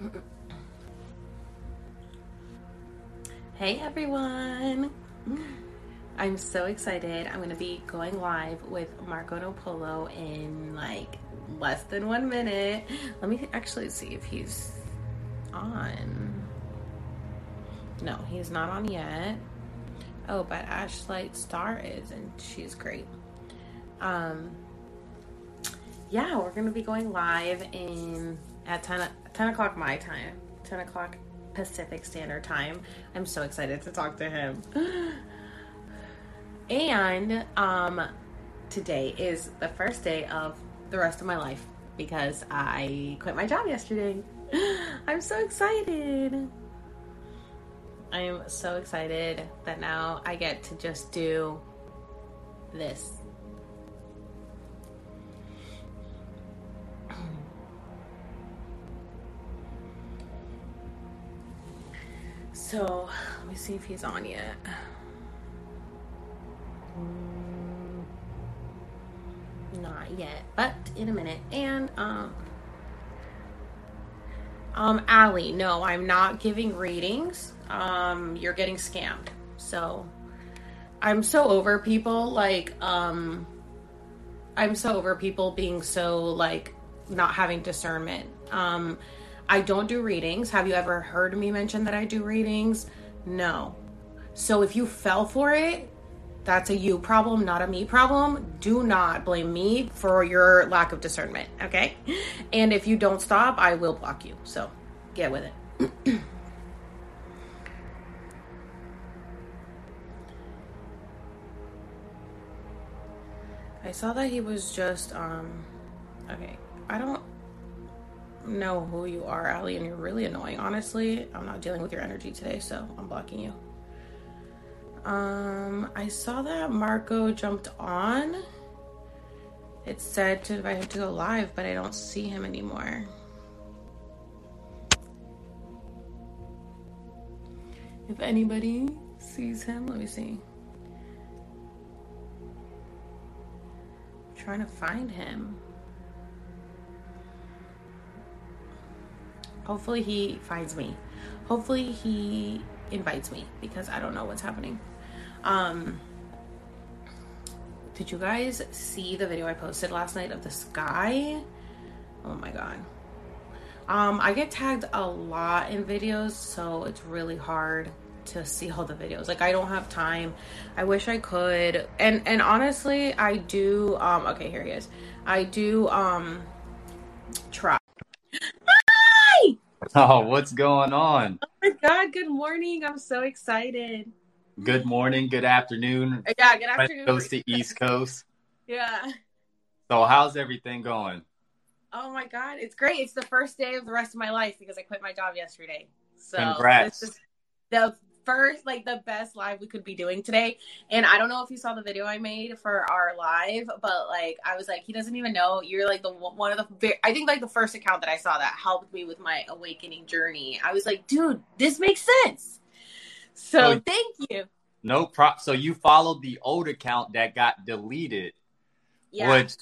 Hey everyone! I'm so excited. I'm going to be going live with Marco No Polo in like less than one minute. Let me actually see if he's on. No, he's not on yet. Oh, but Ashlight Star is, and she's great. Um, yeah, we're to be going live in at 10, 10 o'clock my time, 10 o'clock Pacific Standard Time. I'm so excited to talk to him. And um, today is the first day of the rest of my life because I quit my job yesterday. I'm so excited. I am so excited that now I get to just do this. So, let me see if he's on yet. Not yet, but in a minute. And um um Allie, no, I'm not giving readings. Um you're getting scammed. So I'm so over people like um I'm so over people being so like not having discernment. Um I don't do readings. Have you ever heard me mention that I do readings? No. So if you fell for it, that's a you problem, not a me problem. Do not blame me for your lack of discernment, okay? And if you don't stop, I will block you. So get with it. I saw that he was just um okay. I don't know who you are, Ali, and you're really annoying. Honestly, I'm not dealing with your energy today, so I'm blocking you. Um, I saw that Marco jumped on. It said to invite him to go live, but I don't see him anymore. If anybody sees him, let me see. I'm trying to find him. Hopefully he finds me. Hopefully he invites me because I don't know what's happening. Um, did you guys see the video I posted last night of the sky? Oh my god. Um, I get tagged a lot in videos, so it's really hard to see all the videos. Like I don't have time. I wish I could. And and honestly, I do um okay, here he is. I do um try. Oh, what's going on? Oh my god, good morning. I'm so excited. Good morning, good afternoon. Uh, yeah, good afternoon. West Coast to East Coast. Yeah. So, how's everything going? Oh my god, it's great. It's the first day of the rest of my life because I quit my job yesterday. So Congrats. this is the first, like the best live we could be doing today. And I don't know if you saw the video I made for our live, but like I was like, he doesn't even know. You're like the one of the I think like the first account that I saw that helped me with my awakening journey. I was like, dude, this makes sense. So Oh, thank you. No prop. So, you followed the old account that got deleted, Yeah. which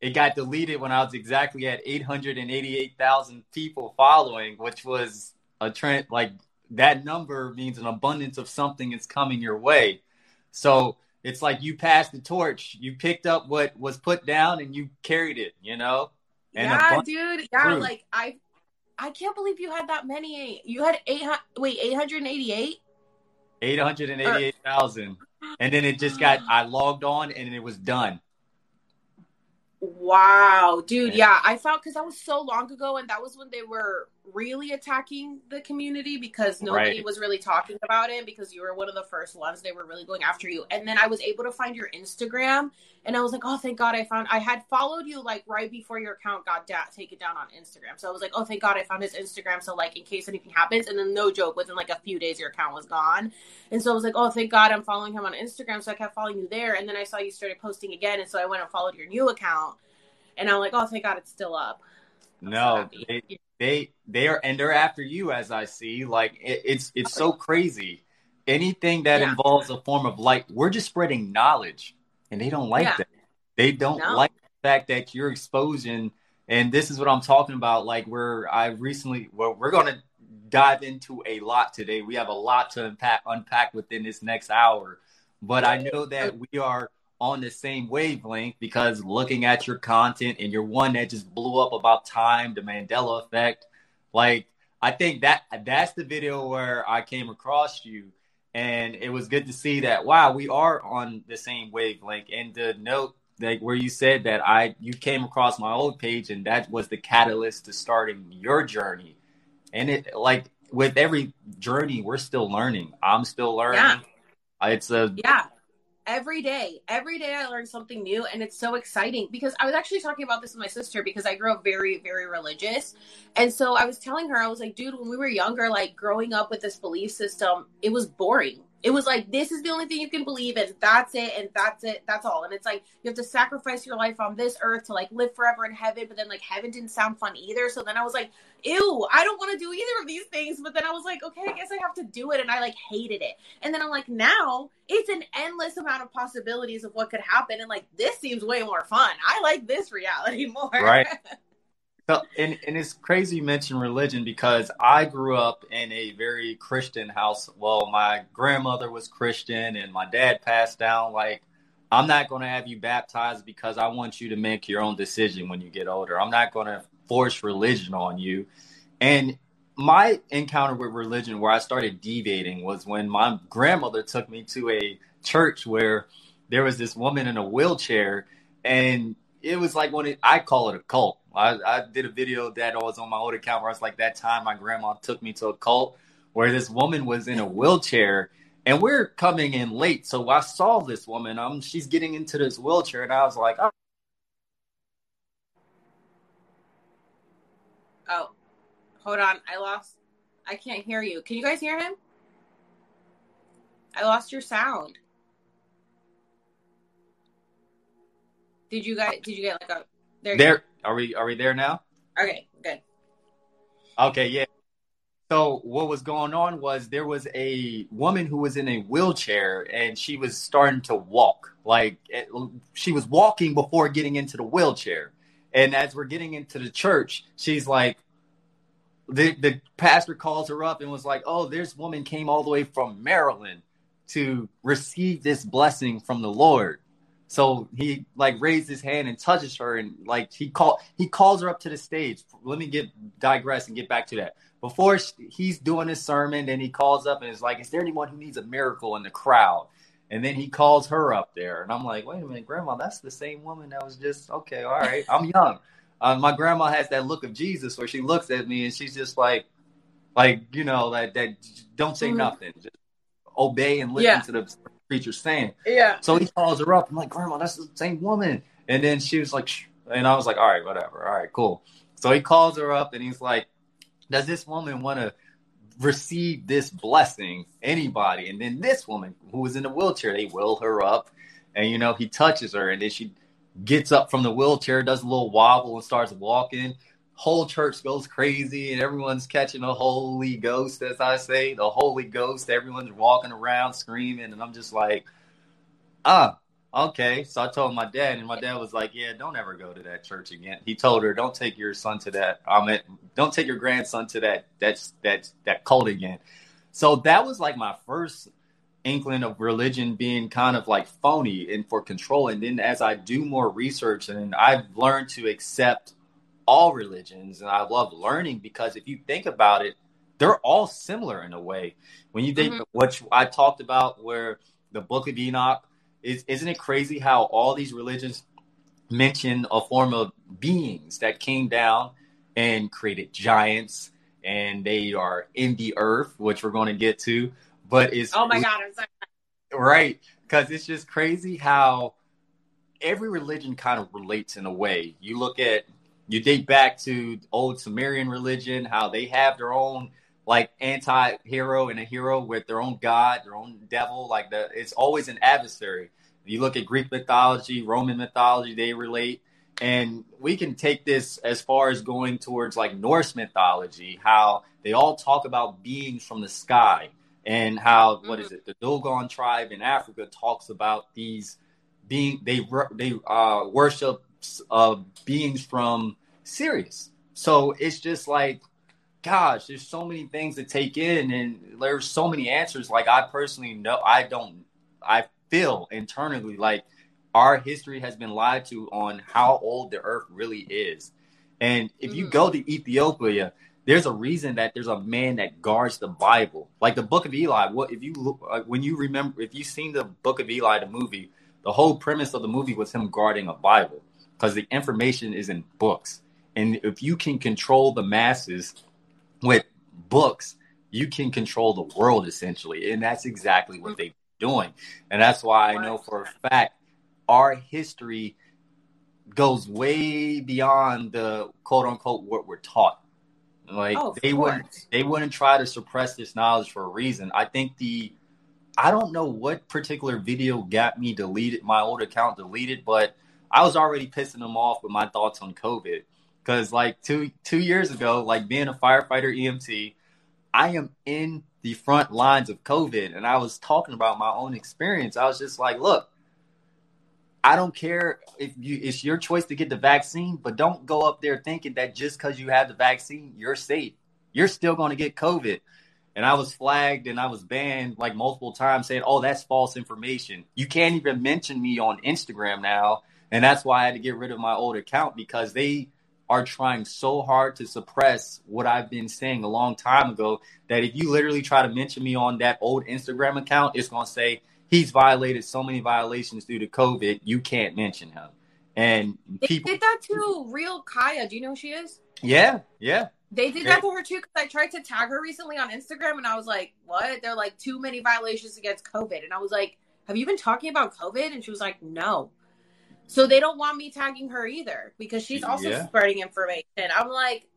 it got deleted when I was exactly at 888,000 people following, which was a trend. Like that number means an abundance of something is coming your way. So, it's like you passed the torch, you picked up what was put down and you carried it, you know? And yeah, dude. Yeah, like I I can't believe you had that many. You had eight hundred. Wait, eight hundred eighty-eight. Eight hundred and eighty-eight thousand, and then it just got. I logged on and it was done. Wow, dude. Yeah. Yeah, I felt because that was so long ago, and that was when they were really attacking the community because nobody Right. was really talking about it because you were one of the first ones. They were really going after you, and then I was able to find your Instagram, and I was like, oh, thank God I found. I had followed you like right before your account got da- taken down on Instagram, so I was like, oh, thank God I found his Instagram. So like, in case anything happens, and then no joke, within like a few days, your account was gone. And so I was like, oh, thank God I'm following him on Instagram. So I kept following you there. And then I saw you started posting again. And so I went and followed your new account. And I'm like, oh, thank God it's still up. So No, they, they they are and they're after you as I see. Like it, it's it's so crazy. Anything that Yeah. involves a form of light, we're just spreading knowledge, and they don't like Yeah. that. They don't No. like the fact that you're exposing And this is what I'm talking about. Like where I recently, well, we're going to dive into a lot today. We have a lot to unpack, unpack within this next hour. But I know that we are on the same wavelength because looking at your content and you're one that just blew up about time, the Mandela effect. Like I think that that's the video where I came across you and it was good to see that wow, we are on the same wavelength. And the note like where you said that I you came across my old page and that was the catalyst to starting your journey. And it like with every journey, we're still learning. I'm still learning. Yeah. It's a yeah every day every day i learn something new and it's so exciting because i was actually talking about this with my sister because i grew up very very religious. And so i was telling her i was like dude when we were younger like growing up with this belief system it was boring it was like this is the only thing you can believe in that's it and that's it that's all. And it's like you have to sacrifice your life on this earth to like live forever in heaven but then like heaven didn't sound fun either. So then i was like ew i don't want to do either of these things. But then i was like okay i guess i have to do it and i like hated it. And then i'm like now it's an endless amount of possibilities of what could happen and like this seems way more fun. I like this reality more. Right So, and, and it's crazy you mention religion because I grew up in a very Christian house. Well, my grandmother was Christian and my dad passed down. Like, I'm not going to have you baptized because I want you to make your own decision when you get older. I'm not going to force religion on you. And my encounter with religion, where I started deviating, was when my grandmother took me to a church where there was this woman in a wheelchair. And it was like when I call it a cult I, I did a video that was on my old account where it's like that time my grandma took me to a cult where this woman was in a wheelchair and we're coming in late. So I saw this woman. Um, she's getting into this wheelchair, and I was like, oh. oh, hold on, I lost. I can't hear you. Can you guys hear him? I lost your sound. Did you guys? Did you get like a there? There. Are we are we there now? Okay, good. Okay, yeah. So what was going on was there was a woman who was in a wheelchair and she was starting to walk. Like it, she was walking before getting into the wheelchair. And as we're getting into the church, she's like the the pastor calls her up and was like, "Oh, this woman came all the way from Maryland to receive this blessing from the Lord." So he like raised his hand and touches her, and like he call he calls her up to the stage. Let me get digress and get back to that. Before he's doing his sermon, then he calls up and is like, "Is there anyone who needs a miracle in the crowd?" And then he calls her up there, and I'm like, "Wait a minute, Grandma, that's the same woman that was just okay. All right, I'm young. Uh, my grandma has that look of Jesus where she looks at me and she's just like, like you know, that that don't say mm-hmm. nothing, just obey and listen yeah. to the preacher's saying. Yeah. So he calls her up. I'm like, Grandma, that's the same woman. And then she was like, Shh. and I was like, all right, whatever. All right, cool. So he calls her up and he's like, does this woman want to receive this blessing? Anybody? And then this woman who was in a wheelchair, they wheel her up and, you know, he touches her and then she gets up from the wheelchair, does a little wobble and starts walking whole church goes crazy and everyone's catching the holy ghost, as I say, the Holy Ghost. Everyone's walking around screaming, and I'm just like, ah, okay. So I told my dad, and my dad was like, yeah, don't ever go to that church again. He told her, don't take your son to that. I mean, don't take your grandson to that. That's that that cult again. So that was like my first inkling of religion being kind of like phony and for control. And then as I do more research and I've learned to accept all religions and I love learning because if you think about it, they're all similar in a way. When you think mm-hmm. what I talked about, where the Book of Enoch is, isn't it crazy how all these religions mention a form of beings that came down and created giants, and they are in the earth, which we're going to get to. But it's oh my god, I'm sorry. right because it's just crazy how every religion kind of relates in a way. You look at you date back to old Sumerian religion, how they have their own like anti-hero and a hero with their own god, their own devil. Like the, it's always an adversary. If You look at Greek mythology, Roman mythology, they relate. And we can take this as far as going towards like Norse mythology, how they all talk about beings from the sky, and how mm-hmm. what is it? The Dogon tribe in Africa talks about these being they they uh, worship uh, beings from Sirius. So it's just like, gosh, there's so many things to take in, and there's so many answers. Like I personally know, I don't, I feel internally like our history has been lied to on how old the earth really is. And if you mm-hmm. go to Ethiopia, there's a reason that there's a man that guards the Bible, like the Book of Eli. What if you look when you remember if you've seen the Book of Eli, the movie, the whole premise of the movie was him guarding a Bible because the information is in books, and if you can control the masses with books, you can control the world essentially, and that's exactly what they're doing, and that's why I know for a fact our history goes way beyond the quote unquote what we're taught. Like oh, they wouldn't they wouldn't try to suppress this knowledge for a reason. I think the I don't know what particular video got me deleted, my old account deleted, but I was already pissing them off with my thoughts on COVID. Cause like two two years ago, like being a firefighter EMT, I am in the front lines of COVID and I was talking about my own experience. I was just like, look, I don't care if you it's your choice to get the vaccine, but don't go up there thinking that just because you have the vaccine, you're safe. You're still going to get COVID. And I was flagged and I was banned like multiple times saying, oh, that's false information. You can't even mention me on Instagram now. And that's why I had to get rid of my old account because they are trying so hard to suppress what I've been saying a long time ago that if you literally try to mention me on that old Instagram account, it's going to say, he's violated so many violations due to COVID, you can't mention him. And they did that to real Kaya. Do you know who she is? Yeah, yeah. They did that to her too because I tried to tag her recently on Instagram and I was like, "What?" They're like too many violations against COVID, and I was like, "Have you been talking about COVID?" And she was like, "No." So they don't want me tagging her either because she's also yeah. spreading information. I'm like,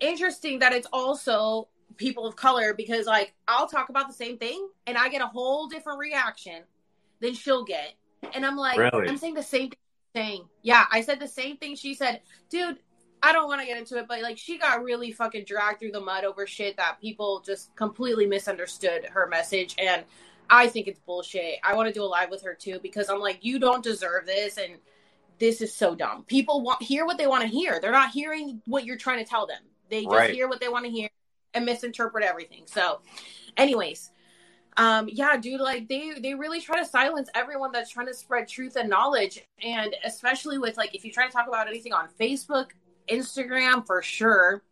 interesting that it's also people of color because like I'll talk about the same thing and I get a whole different reaction than she'll get. And I'm like, really? I'm saying the same thing. Yeah, I said the same thing she said. Dude, I don't want to get into it, but like she got really fucking dragged through the mud over shit that people just completely misunderstood her message and I think it's bullshit. I want to do a live with her too because I'm like, you don't deserve this and this is so dumb. People want hear what they want to hear. They're not hearing what you're trying to tell them. They just right. hear what they want to hear and misinterpret everything. So, anyways, um, yeah, dude, like they they really try to silence everyone that's trying to spread truth and knowledge, and especially with like if you try to talk about anything on Facebook, Instagram, for sure.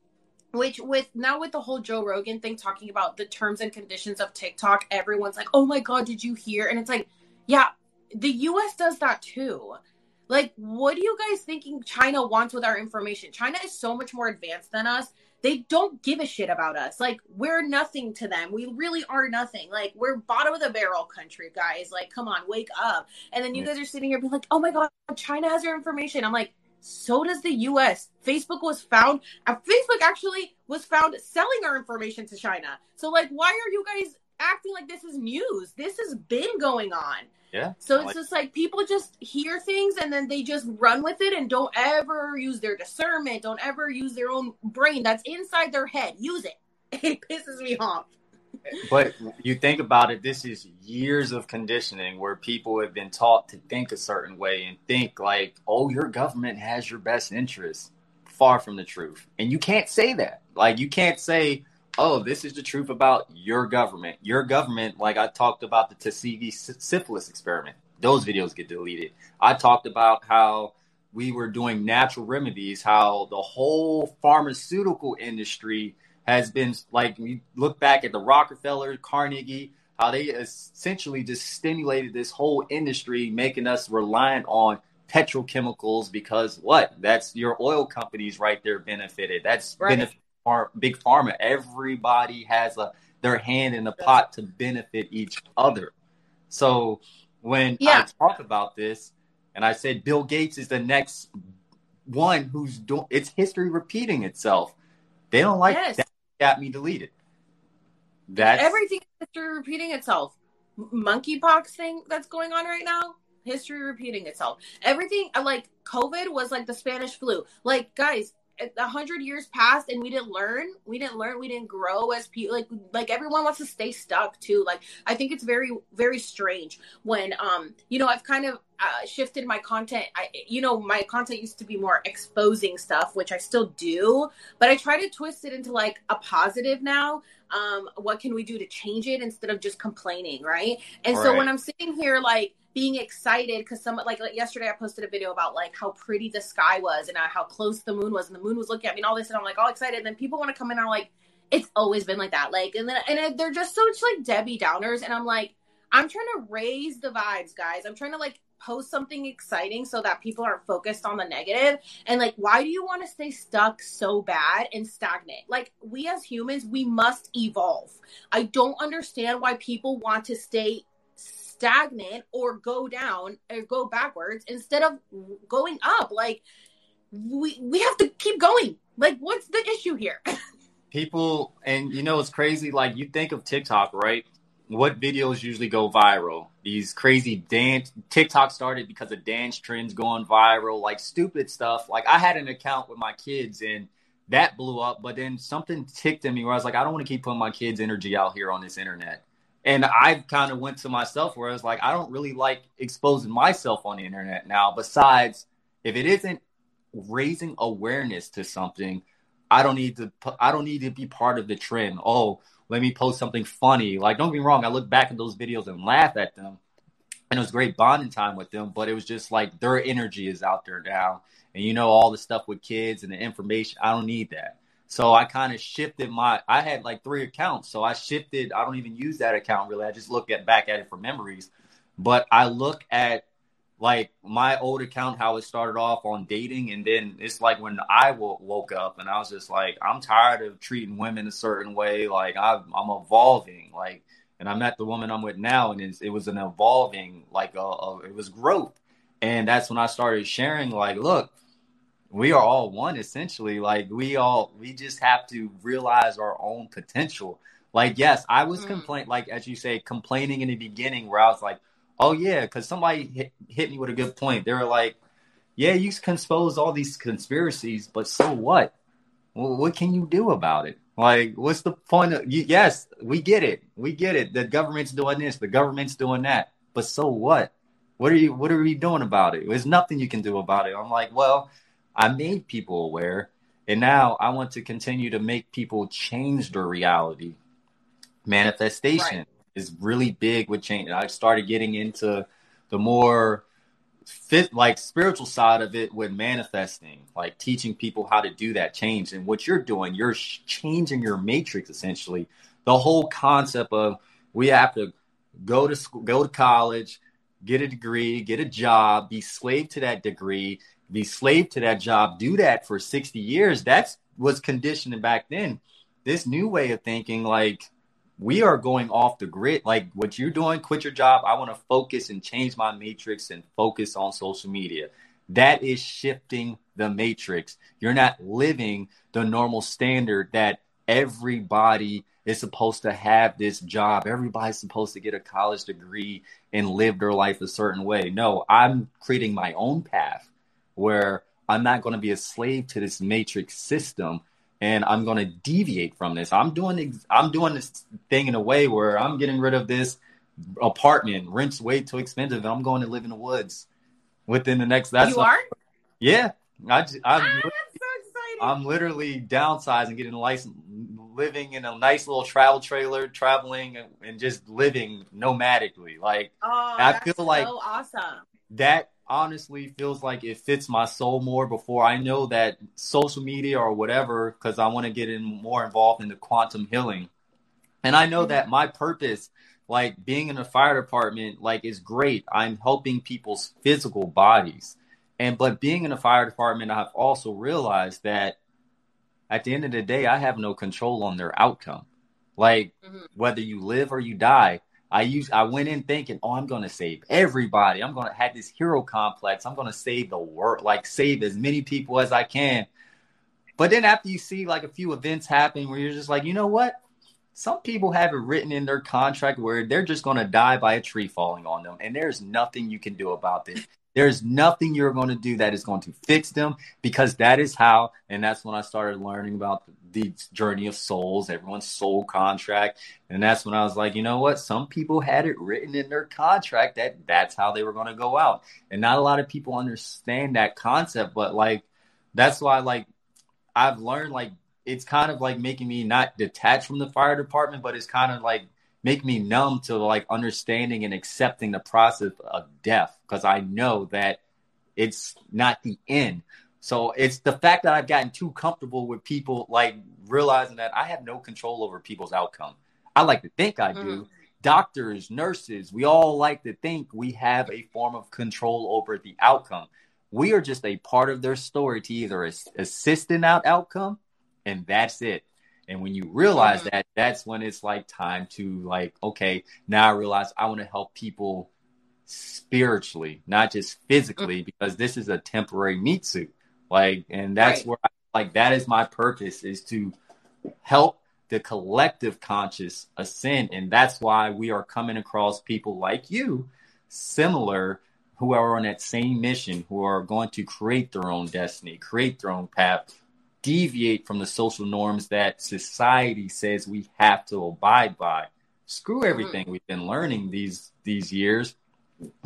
Which with now with the whole Joe Rogan thing talking about the terms and conditions of TikTok, everyone's like, "Oh my god, did you hear?" And it's like, yeah, the US does that too. Like, what are you guys thinking China wants with our information? China is so much more advanced than us they don't give a shit about us. Like we're nothing to them. We really are nothing. Like we're bottom of the barrel country, guys. Like come on, wake up. And then you guys are sitting here being like, "Oh my god, China has your information." I'm like, "So does the US." Facebook was found uh, Facebook actually was found selling our information to China. So like why are you guys acting like this is news? This has been going on. Yeah. So it's like- just like people just hear things and then they just run with it and don't ever use their discernment, don't ever use their own brain that's inside their head. Use it. It pisses me off. But you think about it, this is years of conditioning where people have been taught to think a certain way and think like, oh, your government has your best interests. Far from the truth. And you can't say that. Like, you can't say, oh, this is the truth about your government. Your government, like I talked about the Tuskegee syphilis experiment, those videos get deleted. I talked about how we were doing natural remedies, how the whole pharmaceutical industry has been like, you look back at the Rockefeller, Carnegie, how they essentially just stimulated this whole industry, making us reliant on petrochemicals because what? That's your oil companies right there benefited. That's right. benefit far, big pharma. Everybody has a their hand in the pot to benefit each other. So when yeah. I talk about this, and I said Bill Gates is the next one who's doing it's history repeating itself. They don't like yes. that got me deleted. That's everything history repeating itself. Monkeypox thing that's going on right now, history repeating itself. Everything like COVID was like the Spanish flu. Like guys, a hundred years passed and we didn't learn. We didn't learn. We didn't grow as people. Like like everyone wants to stay stuck too. Like I think it's very very strange when um you know I've kind of uh, shifted my content. I you know my content used to be more exposing stuff, which I still do, but I try to twist it into like a positive now. Um, what can we do to change it instead of just complaining, right? And right. so when I'm sitting here like being excited because some like, like, yesterday I posted a video about like how pretty the sky was and uh, how close the moon was and the moon was looking at me and all this and I'm like all excited and then people want to come in and are like it's always been like that like and then and they're just so much like Debbie Downers and I'm like I'm trying to raise the vibes guys. I'm trying to like post something exciting so that people aren't focused on the negative and like why do you want to stay stuck so bad and stagnant? Like we as humans we must evolve. I don't understand why people want to stay stagnant or go down or go backwards instead of going up. Like we we have to keep going. Like what's the issue here? People and you know it's crazy. Like you think of TikTok, right? What videos usually go viral? These crazy dance TikTok started because of dance trends going viral, like stupid stuff. Like I had an account with my kids and that blew up, but then something ticked in me where I was like, I don't want to keep putting my kids' energy out here on this internet. And I kind of went to myself where I was like, I don't really like exposing myself on the internet now. Besides, if it isn't raising awareness to something, I don't need to. I don't need to be part of the trend. Oh, let me post something funny. Like, don't be wrong. I look back at those videos and laugh at them, and it was great bonding time with them. But it was just like their energy is out there now, and you know all the stuff with kids and the information. I don't need that. So I kind of shifted my. I had like three accounts, so I shifted. I don't even use that account really. I just look at back at it for memories. But I look at like my old account how it started off on dating, and then it's like when I w- woke up and I was just like, I'm tired of treating women a certain way. Like I'm, I'm evolving. Like, and I met the woman I'm with now, and it was an evolving, like a, a, it was growth. And that's when I started sharing, like, look we are all one essentially. Like we all we just have to realize our own potential. Like yes i was mm. complain like as you say complaining in the beginning where i was like oh yeah because somebody hit, hit me with a good point. They were like yeah you can expose all these conspiracies but so what? Well, what can you do about it? Like what's the point of you, yes we get it. We get it. The government's doing this the government's doing that but so what? What are you what are you doing about it? There's nothing you can do about it. I'm like well I made people aware, and now I want to continue to make people change their reality. Manifestation right. is really big with change. I started getting into the more fit like spiritual side of it with manifesting like teaching people how to do that change and what you're doing you're changing your matrix essentially the whole concept of we have to go to school go to college get a degree get a job be slave to that degree be slave to that job, do that for 60 years. That's was conditioning back then. This new way of thinking, like we are going off the grid. Like what you're doing, quit your job. I want to focus and change my matrix and focus on social media. That is shifting the matrix. You're not living the normal standard that everybody is supposed to have this job. Everybody's supposed to get a college degree and live their life a certain way. No, I'm creating my own path where I'm not going to be a slave to this matrix system and I'm going to deviate from this. I'm doing I'm doing this thing in a way where I'm getting rid of this apartment, rent's way too expensive, and I'm going to live in the woods within the next. That's you are. Yeah, I, I'm. Ah, so I'm literally downsizing, getting a license, living in a nice little travel trailer, traveling and just living nomadically. Like oh, I feel like so awesome. That honestly feels like it fits my soul more before I know that social media or whatever, because I want to get in more involved in the quantum healing. And I know that my purpose, like being in the fire department, like is great. I'm helping people's physical bodies. And but being in the fire department, I've also realized that at the end of the day, I have no control on their outcome. Like mm-hmm. whether you live or you die, I used I went in thinking, oh, I'm gonna save everybody. I'm gonna have this hero complex. I'm gonna save the world, like save as many people as I can. But then after you see like a few events happen where you're just like, you know what? Some people have it written in their contract where they're just gonna die by a tree falling on them, and there's nothing you can do about this. There's nothing you're going to do that is going to fix them because that is how, and that's when I started learning about the journey of souls, everyone's soul contract. And that's when I was like, you know what? Some people had it written in their contract that that's how they were going to go out. And not a lot of people understand that concept, but like, that's why, like, I've learned, like, it's kind of like making me not detached from the fire department, but it's kind of like make me numb to like understanding and accepting the process of death because I know that it's not the end. So it's the fact that I've gotten too comfortable with people like realizing that I have no control over people's outcome. I like to think I do. Mm-hmm. Doctors, nurses, we all like to think we have a form of control over the outcome. We are just a part of their story to either assist in that outcome, and that's it. And when you realize mm-hmm. that, that's when it's like time to like, okay, now I realize I want to help people spiritually, not just physically, mm-hmm. because this is a temporary meat suit. Like, and that's right. where I, like that is my purpose is to help the collective conscious ascend. And that's why we are coming across people like you, similar, who are on that same mission, who are going to create their own destiny, create their own path, deviate from the social norms that society says we have to abide by. Screw mm-hmm. everything mm-hmm. we've been learning these these years.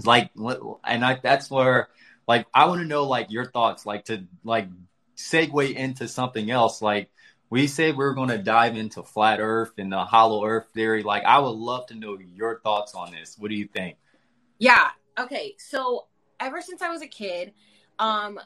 Like, and I, that's where, like, I want to know like your thoughts, like to like segue into something else. Like, we said we are going to dive into flat Earth and the hollow Earth theory. Like, I would love to know your thoughts on this. What do you think? Yeah. Okay. So ever since I was a kid, um,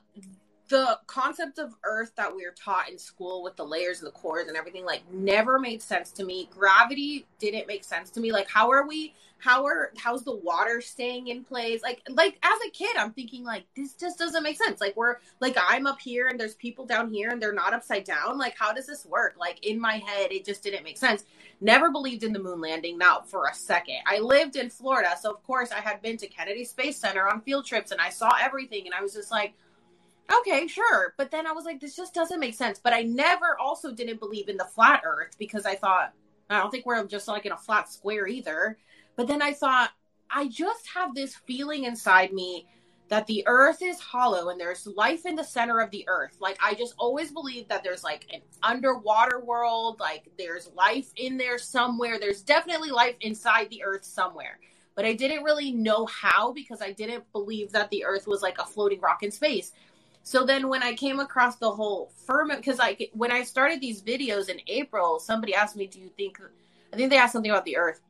the concept of earth that we were taught in school with the layers and the cores and everything like never made sense to me gravity didn't make sense to me like how are we how are how's the water staying in place like like as a kid i'm thinking like this just doesn't make sense like we're like i'm up here and there's people down here and they're not upside down like how does this work like in my head it just didn't make sense never believed in the moon landing not for a second i lived in florida so of course i had been to kennedy space center on field trips and i saw everything and i was just like okay, sure. But then I was like, this just doesn't make sense. But I never also didn't believe in the flat earth because I thought, I don't think we're just like in a flat square either. But then I thought, I just have this feeling inside me that the earth is hollow and there's life in the center of the earth. Like I just always believe that there's like an underwater world, like there's life in there somewhere. There's definitely life inside the earth somewhere. But I didn't really know how because I didn't believe that the earth was like a floating rock in space. So then when I came across the whole firmament, because like when I started these videos in April, somebody asked me, "Do you think?" I think they asked something about the Earth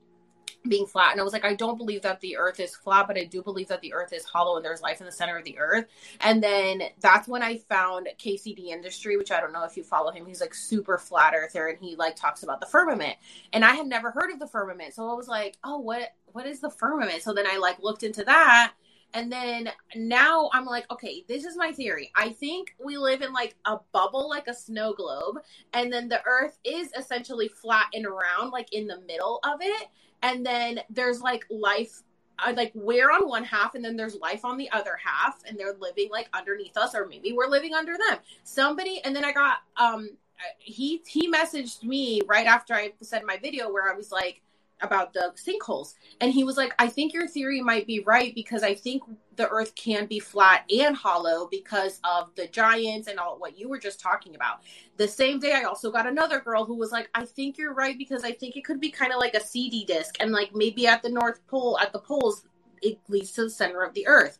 being flat, and I was like, "I don't believe that the Earth is flat, but I do believe that the Earth is hollow and there's life in the center of the Earth." And then that's when I found KCD Industry, which I don't know if you follow him. He's like super flat earther, and he like talks about the firmament. And I had never heard of the firmament, so I was like, "Oh, what what is the firmament?" So then I like looked into that and then now I'm like, okay, this is my theory. I think we live in like a bubble, like a snow globe. And then the earth is essentially flat and round, like in the middle of it. And then there's like life uh, like we're on one half and then there's life on the other half and they're living like underneath us or maybe we're living under them. Somebody and then i got um he he messaged me right after i said my video where i was like about the sinkholes. And he was like i think your theory might be right because i think the earth can be flat and hollow because of the giants and all what you were just talking about. The same day i also got another girl who was like i think you're right because i think it could be kind of like a cd disc and like maybe at the north pole at the poles it leads to the center of the earth.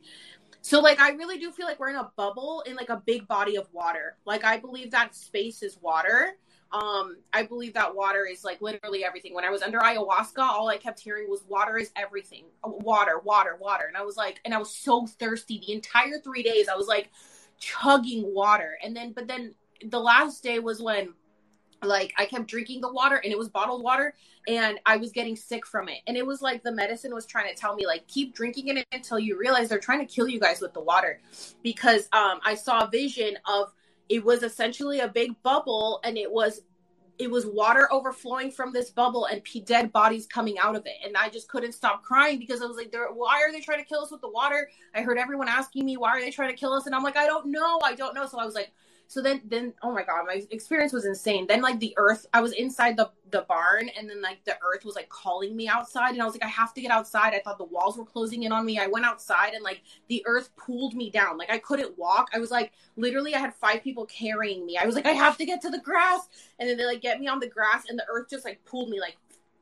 So like I really do feel like we're in a bubble in like a big body of water. Like I believe that space is water um, I believe that water is like literally everything. When I was under ayahuasca, all I kept hearing was water is everything. Water, water, water. And I was like, and I was so thirsty the entire three days. I was like chugging water. And then, but then the last day was when like I kept drinking the water and it was bottled water and I was getting sick from it. And it was like the medicine was trying to tell me like keep drinking it until you realize they're trying to kill you guys with the water. Because um I saw a vision of it was essentially a big bubble and it was it was water overflowing from this bubble and dead bodies coming out of it. And i just couldn't stop crying because i was like why are they trying to kill us with the water? I heard everyone asking me why are they trying to kill us? And i'm like i don't know. I don't know. So i was like So then, then oh my god, my experience was insane. Then like the earth, I was inside the the barn, and then like the earth was like calling me outside, and I was like, I have to get outside. I thought the walls were closing in on me. I went outside, and like the earth pulled me down. Like I couldn't walk. I was like literally, I had five people carrying me. I was like, I have to get to the grass, and then they like get me on the grass, and the earth just like pulled me like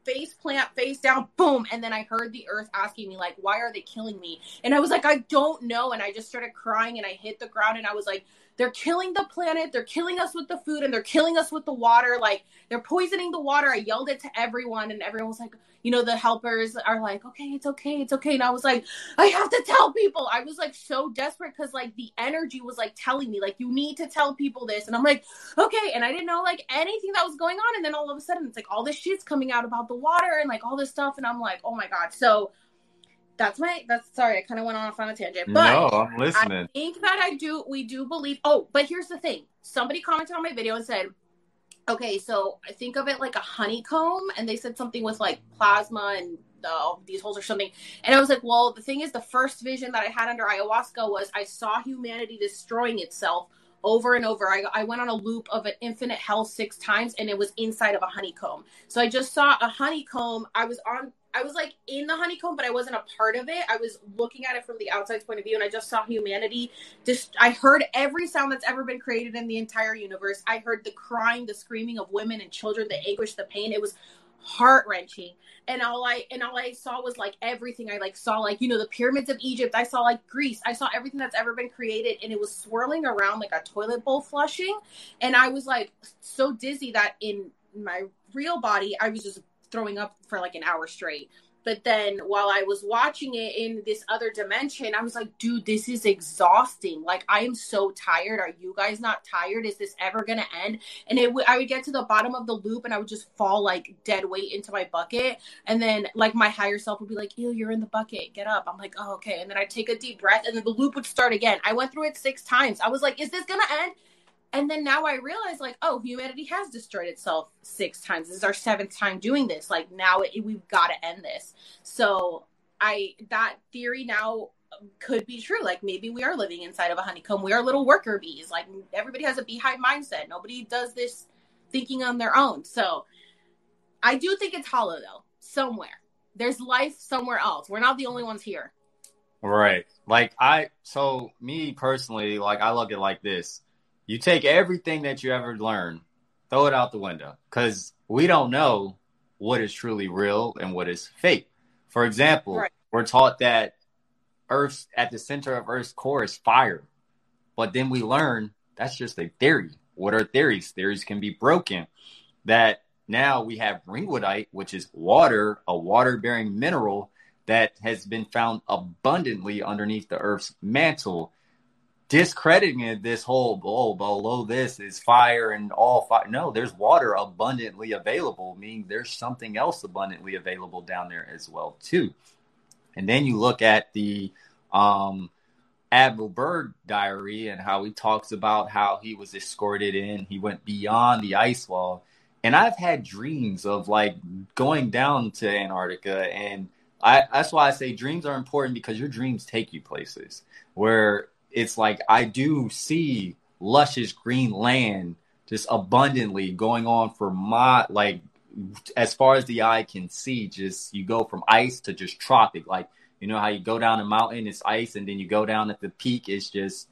face plant, face down, boom. And then I heard the earth asking me, like, why are they killing me? And I was like, I don't know. And I just started crying and I hit the ground and I was like, they're killing the planet. They're killing us with the food and they're killing us with the water. Like they're poisoning the water. I yelled it to everyone and everyone was like, you know, the helpers are like, okay, it's okay. It's okay. And I was like, I have to tell people. I was like so desperate because like the energy was like telling me, like, you need to tell people this. And I'm like, okay. And I didn't know like anything that was going on. And then all of a sudden it's like all this shit's coming out about the water and like all this stuff. And I'm like, oh my God. So that's my that's sorry i kind of went off on a tangent but no i'm listening i think that i do we do believe oh but here's the thing somebody commented on my video and said okay so i think of it like a honeycomb and they said something with like plasma and uh, these holes or something and i was like well the thing is the first vision that i had under ayahuasca was i saw humanity destroying itself over and over. I, I went on a loop of an infinite hell six times and it was inside of a honeycomb. So I just saw a honeycomb. I was on I was like in the honeycomb, but I wasn't a part of it. I was looking at it from the outside point of view, and I just saw humanity. Just I heard every sound that's ever been created in the entire universe. I heard the crying, the screaming of women and children, the anguish, the pain. It was heart wrenching. And all I and all I saw was like everything. I like saw like you know the pyramids of Egypt. I saw like Greece. I saw everything that's ever been created, and it was swirling around like a toilet bowl flushing. And I was like so dizzy that in my real body, I was just throwing up for like an hour straight. But then while I was watching it in this other dimension, I was like, dude, this is exhausting. Like, I am so tired. Are you guys not tired? Is this ever going to end? And it w- I would get to the bottom of the loop and I would just fall like dead weight into my bucket. And then, like, my higher self would be like, ew, you're in the bucket. Get up. I'm like, oh, okay. And then I'd take a deep breath and then the loop would start again. I went through it six times. I was like, is this going to end? And then now I realize, like, oh, humanity has destroyed itself six times. This is our seventh time doing this. Like, now it, we've got to end this. So I that theory now could be true. Like maybe we are living inside of a honeycomb. We are little worker bees. Like everybody has a beehive mindset. Nobody does this thinking on their own. So I do think it's hollow though. Somewhere there's life somewhere else. We're not the only ones here. Right. Like I. So me personally, like I look at like this. You take everything that you ever learned, throw it out the window because we don't know what is truly real and what is fake. For example, right. we're taught that Earth's at the center of Earth's core is fire, but then we learn that's just a theory. What are theories? Theories can be broken. That now we have ringwoodite, which is water, a water bearing mineral that has been found abundantly underneath the Earth's mantle discrediting this whole oh below this is fire and all fire. No, there's water abundantly available, meaning there's something else abundantly available down there as well too. And then you look at the um, Admiral Byrd diary and how he talks about how he was escorted in. He went beyond the ice wall. And I've had dreams of like going down to Antarctica and I, that's why I say dreams are important because your dreams take you places where it's like I do see luscious green land just abundantly going on for my like as far as the eye can see just you go from ice to just tropic. Like you know how you go down a mountain it's ice and then you go down at the peak it's just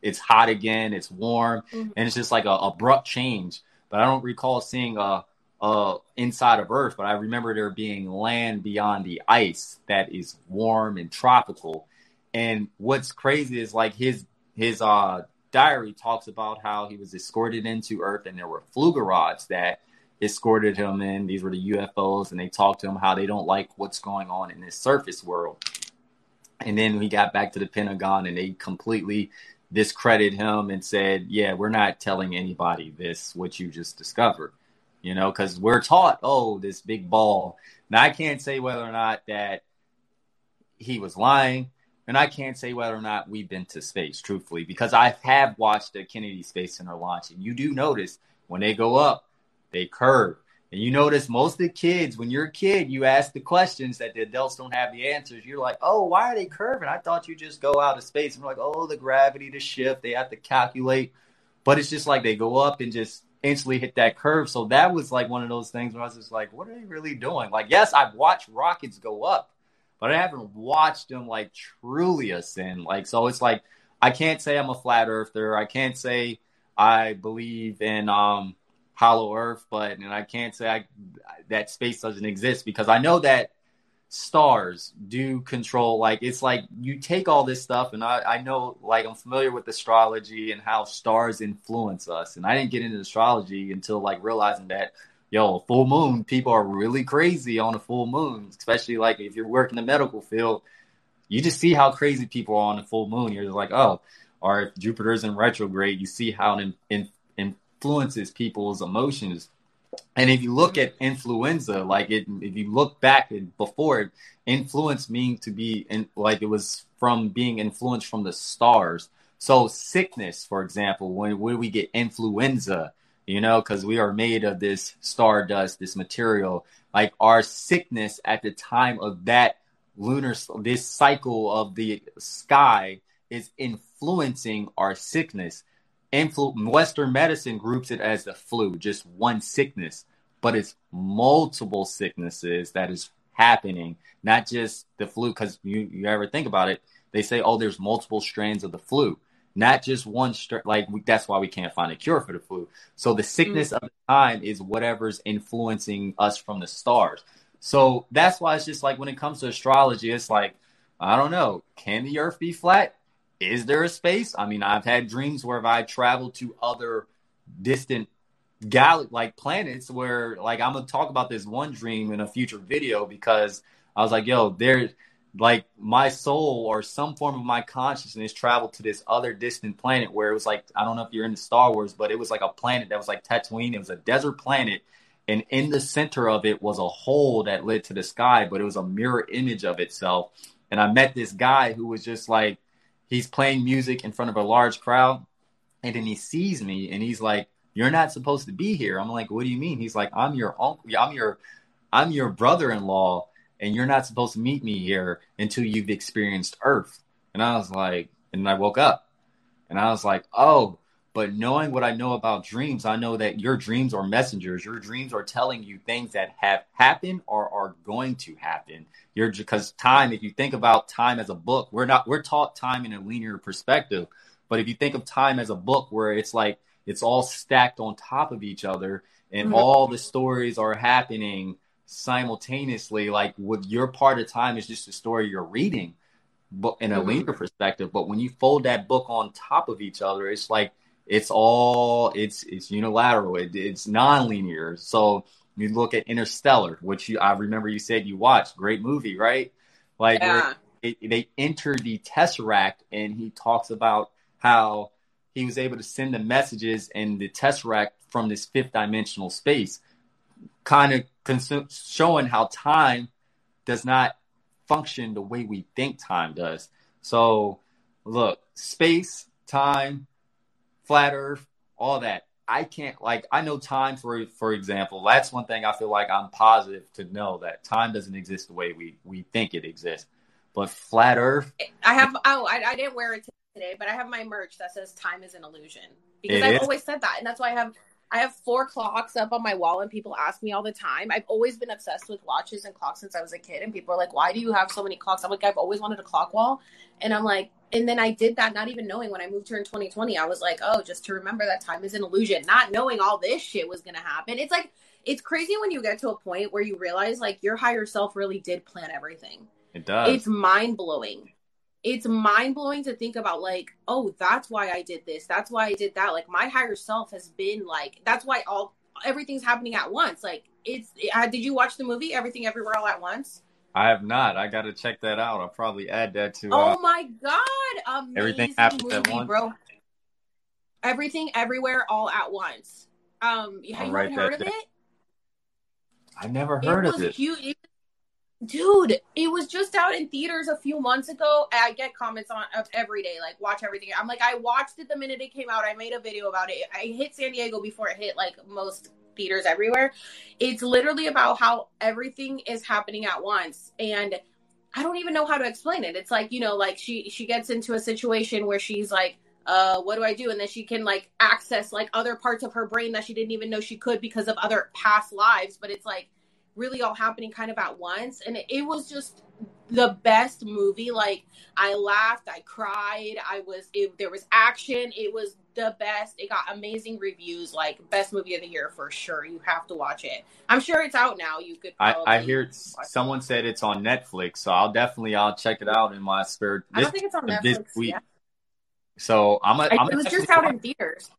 it's hot again it's warm mm-hmm. and it's just like a abrupt change. But i don't recall seeing a, a inside of earth but i remember there being land beyond the ice that is warm and tropical and what's crazy is like his his uh diary talks about how he was escorted into Earth and there were Flugelrads that escorted him in. These were the UFOs, and they talked to him how they don't like what's going on in this surface world. And then we got back to the Pentagon and they completely discredited him and said, Yeah, we're not telling anybody this, what you just discovered. You know, because we're taught, oh, this big ball. Now, I can't say whether or not that he was lying and I can't say whether or not we've been to space, truthfully, because I have watched the Kennedy Space Center launch, and you do notice when they go up, they curve. And you notice most of the kids, when you're a kid, you ask the questions that the adults don't have the answers. You're like, oh, why are they curving? I thought you just go out of space. And we're like, oh, the gravity, the shift, they have to calculate. but it's just like they go up and just instantly hit that curve. So that was like one of those things where I was just like, what are they really doing? Like, yes, I've watched rockets go up, but I haven't watched them like truly ascend. Like, so it's like I can't say I'm a flat earther. I can't say I believe in um hollow earth, but and I can't say I, that space doesn't exist because I know that stars do control like it's like you take all this stuff and I, I know like I'm familiar with astrology and how stars influence us and I didn't get into astrology until like realizing that yo full moon people are really crazy on a full moon especially like if you're working the medical field you just see how crazy people are on a full moon. You're like oh or if Jupiter's in retrograde? You see how it in, in, influences people's emotions. And if you look at influenza, like it, if you look back before, influence mean to be in, like it was from being influenced from the stars. So sickness, for example, when when we get influenza, you know, because we are made of this stardust, this material. Like our sickness at the time of that lunar, this cycle of the sky is influencing our sickness influ- Western medicine groups it as the flu, just one sickness, but it's multiple sicknesses that is happening, not just the flu. Because you, you ever think about it, they say, oh, there's multiple strains of the flu, not just one strain. Like we, that's why we can't find a cure for the flu. So the sickness mm-hmm. of the time is whatever's influencing us from the stars. So that's why it's just like when it comes to astrology, it's like I don't know, can the Earth be flat? is there a space? I mean, I've had dreams where I've traveled to other distant gal like planets where like I'm gonna talk about this one dream in a future video because I was like, yo, there like my soul or some form of my consciousness traveled to this other distant planet where it was like I don't know if you're into Star Wars, but it was like a planet that was like Tatooine. It was a desert planet, and in the center of it was a hole that led to the sky, but it was a mirror image of itself. And I met this guy who was just like he's playing music in front of a large crowd and then he sees me and he's like you're not supposed to be here i'm like what do you mean he's like i'm your uncle i'm your i'm your brother-in-law and you're not supposed to meet me here until you've experienced earth and i was like and i woke up and i was like oh but knowing what I know about dreams, I know that your dreams are messengers. Your dreams are telling you things that have happened or are going to happen. You're because time, if you think about time as a book, we're not we're taught time in a linear perspective. But if you think of time as a book where it's like it's all stacked on top of each other and mm-hmm. all the stories are happening simultaneously, like with your part of time is just a story you're reading, but in a mm-hmm. linear perspective. But when you fold that book on top of each other, it's like it's all it's it's unilateral. It, it's nonlinear. So you look at Interstellar, which you, I remember you said you watched. Great movie, right? Like yeah. it, they enter the Tesseract, and he talks about how he was able to send the messages in the Tesseract from this fifth dimensional space, kind of showing how time does not function the way we think time does. So, look, space, time, flat earth, all that. I can't like I know time for for example. That's one thing I feel like I'm positive to know that time doesn't exist the way we we think it exists. But flat Earth, I have oh I, I didn't wear it today, but I have my merch that says time is an illusion because I've is? always said that, and that's why I have I have four clocks up on my wall, and people ask me all the time. I've always been obsessed with watches and clocks since I was a kid, and people are like, "Why do you have so many clocks?" I'm like, "I've always wanted a clock wall," and I'm like, and then I did that not even knowing when I moved here in 2020. I was like, oh, just to remember that time is an illusion, not knowing all this shit was gonna happen. It's like it's crazy when you get to a point where you realize like your higher self really did plan everything. It does. It's mind blowing. It's mind blowing to think about like, oh, that's why I did this. That's why I did that. Like my higher self has been like, that's why all everything's happening at once. Like it's. Uh, did you watch the movie Everything Everywhere All at Once? I have not. I got to check that out. I'll probably add that to. Uh, oh my god! Amazing everything happens movie, at once, bro. Everything, everywhere, all at once. Um, have you heard of it? I never heard it of it. Huge. it. Dude, it was just out in theaters a few months ago. I get comments on every day, like watch everything. I'm like, I watched it the minute it came out. I made a video about it. I hit San Diego before it hit like most theaters everywhere. It's literally about how everything is happening at once and I don't even know how to explain it. It's like, you know, like she she gets into a situation where she's like uh, what do I do? And then she can like access like other parts of her brain that she didn't even know she could because of other past lives. But it's like really all happening kind of at once. And it, it was just the best movie. Like I laughed, I cried, I was it, there was action. It was the best. It got amazing reviews. Like best movie of the year for sure. You have to watch it. I'm sure it's out now. You could. I, I hear someone said it's on Netflix, so I'll definitely I'll check it out in my spare. This, I don't think it's on Netflix. Week. So I'm. A, I, I'm it was just out in theaters.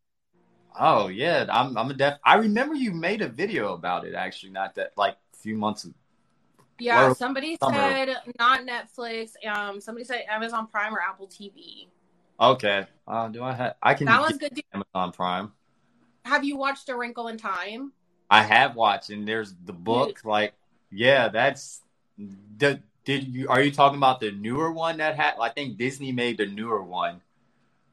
Oh yeah, I'm. I'm a def. I remember you made a video about it. Actually, not that like few months. Yeah, somebody summer. said not Netflix. Um, somebody said Amazon Prime or Apple TV. Okay. Uh, do I have? I can. That was good. Amazon Prime. Have you watched A Wrinkle in Time? I have watched, and there's the book. Dude. Like, yeah, that's the. Did you? Are you talking about the newer one that had? I think Disney made the newer one.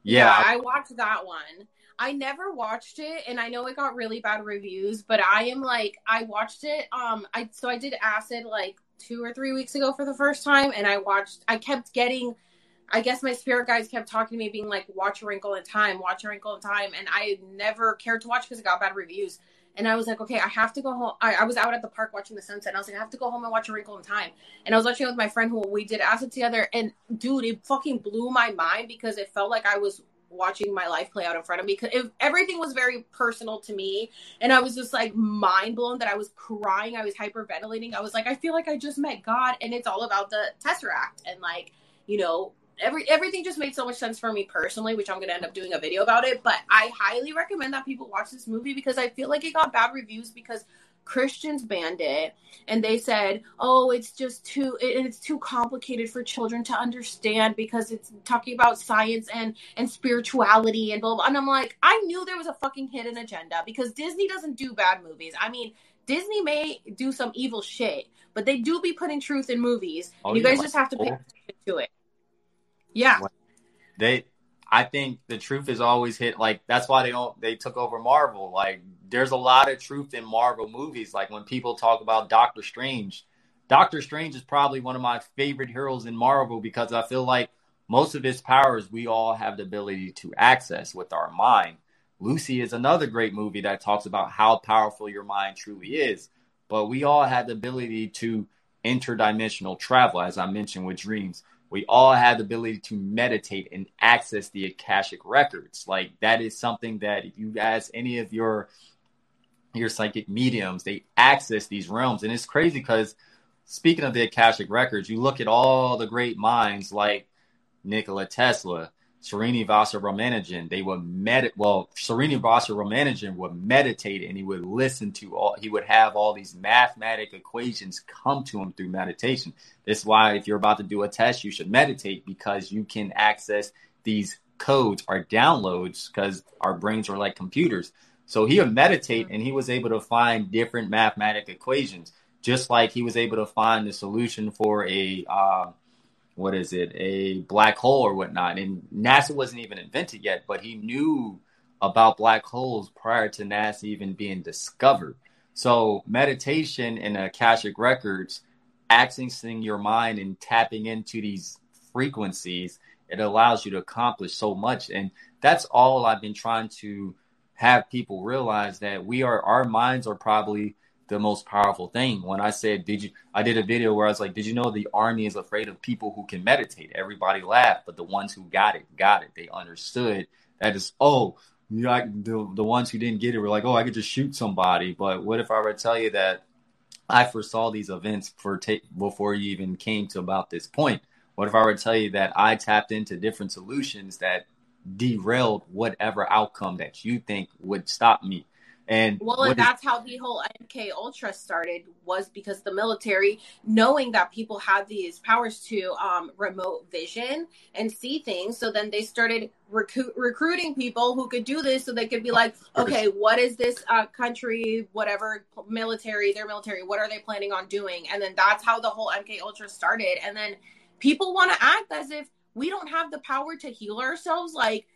Yeah, yeah I watched that one. I never watched it and I know it got really bad reviews, but I am like I watched it um I so I did acid like 2 or 3 weeks ago for the first time and I watched I kept getting I guess my spirit guides kept talking to me being like watch a wrinkle in time, watch a wrinkle in time and I never cared to watch because it got bad reviews. And I was like, okay, I have to go home. I, I, was out at the park watching the sunset. And I was like, I have to go home and watch A Wrinkle in Time. And I was watching it with my friend who we did acid together. And dude, it fucking blew my mind because it felt like I was watching my life play out in front of me because everything was very personal to me. And i was just like mind blown that i was crying i was hyperventilating. I was like i feel like i just met god and it's all about the tesseract. And like you know every everything just made so much sense for me personally which i'm to end up doing a video about it. But i highly recommend that people watch this movie because i feel like it got bad reviews because Christians banned it and they said, "Oh, it's just too it, it's too complicated for children to understand because it's talking about science and and spirituality and blah blah." And I'm like, I knew there was a fucking hidden agenda because Disney doesn't do bad movies. I mean, Disney may do some evil shit, but they do be putting truth in movies. Oh, you guys just have to pay attention to it. Yeah. They I think the truth is always hit like that's why they don't they took over Marvel. Like there's a lot of truth in Marvel movies. Like when people talk about Doctor Strange, Doctor Strange is probably one of my favorite heroes in Marvel because I feel like most of his powers we all have the ability to access with our mind. Lucy is another great movie that talks about how powerful your mind truly is. But we all have the ability to interdimensional travel, as I mentioned with dreams we all have the ability to meditate and access the akashic records like that is something that if you ask any of your your psychic mediums they access these realms and it's crazy because speaking of the akashic records you look at all the great minds like nikola tesla Srinivasa Ramanujan, they would med well, Srinivasa Ramanujan would meditate and he would listen to all he would have all these mathematic equations come to him through meditation. This is why if you're about to do a test, you should meditate because you can access these codes or downloads because our brains are like computers. So he would meditate and he was able to find different mathematic equations, just like he was able to find the solution for a uh, what is it, a black hole or whatnot. And NASA wasn't even invented yet, but he knew about black holes prior to NASA even being discovered. So meditation and Akashic records, accessing your mind and tapping into these frequencies, it allows you to accomplish so much. And that's all I've been trying to have people realize that we are our minds are probably the most powerful thing. When I said, "Did you?" I did a video where I was like, "Did you know the army is afraid of people who can meditate?" Everybody laughed, but the ones who got it got it. They understood that is oh. You know, the the ones who didn't get it were like, oh, I could just shoot somebody. But what if I were to tell you that I foresaw these events for ta- before you even came to about this point? What if I were to tell you that I tapped into different solutions that derailed whatever outcome that you think would stop me? And well, and that's is- how the whole MK Ultra started was because the military, knowing that people had these powers to um, remote vision and see things, so then they started recru- recruiting people who could do this, so they could be like, okay, what is this uh, country, whatever military, their military, what are they planning on doing? And then that's how the whole MK Ultra started. And then people want to act as if we don't have the power to heal ourselves, like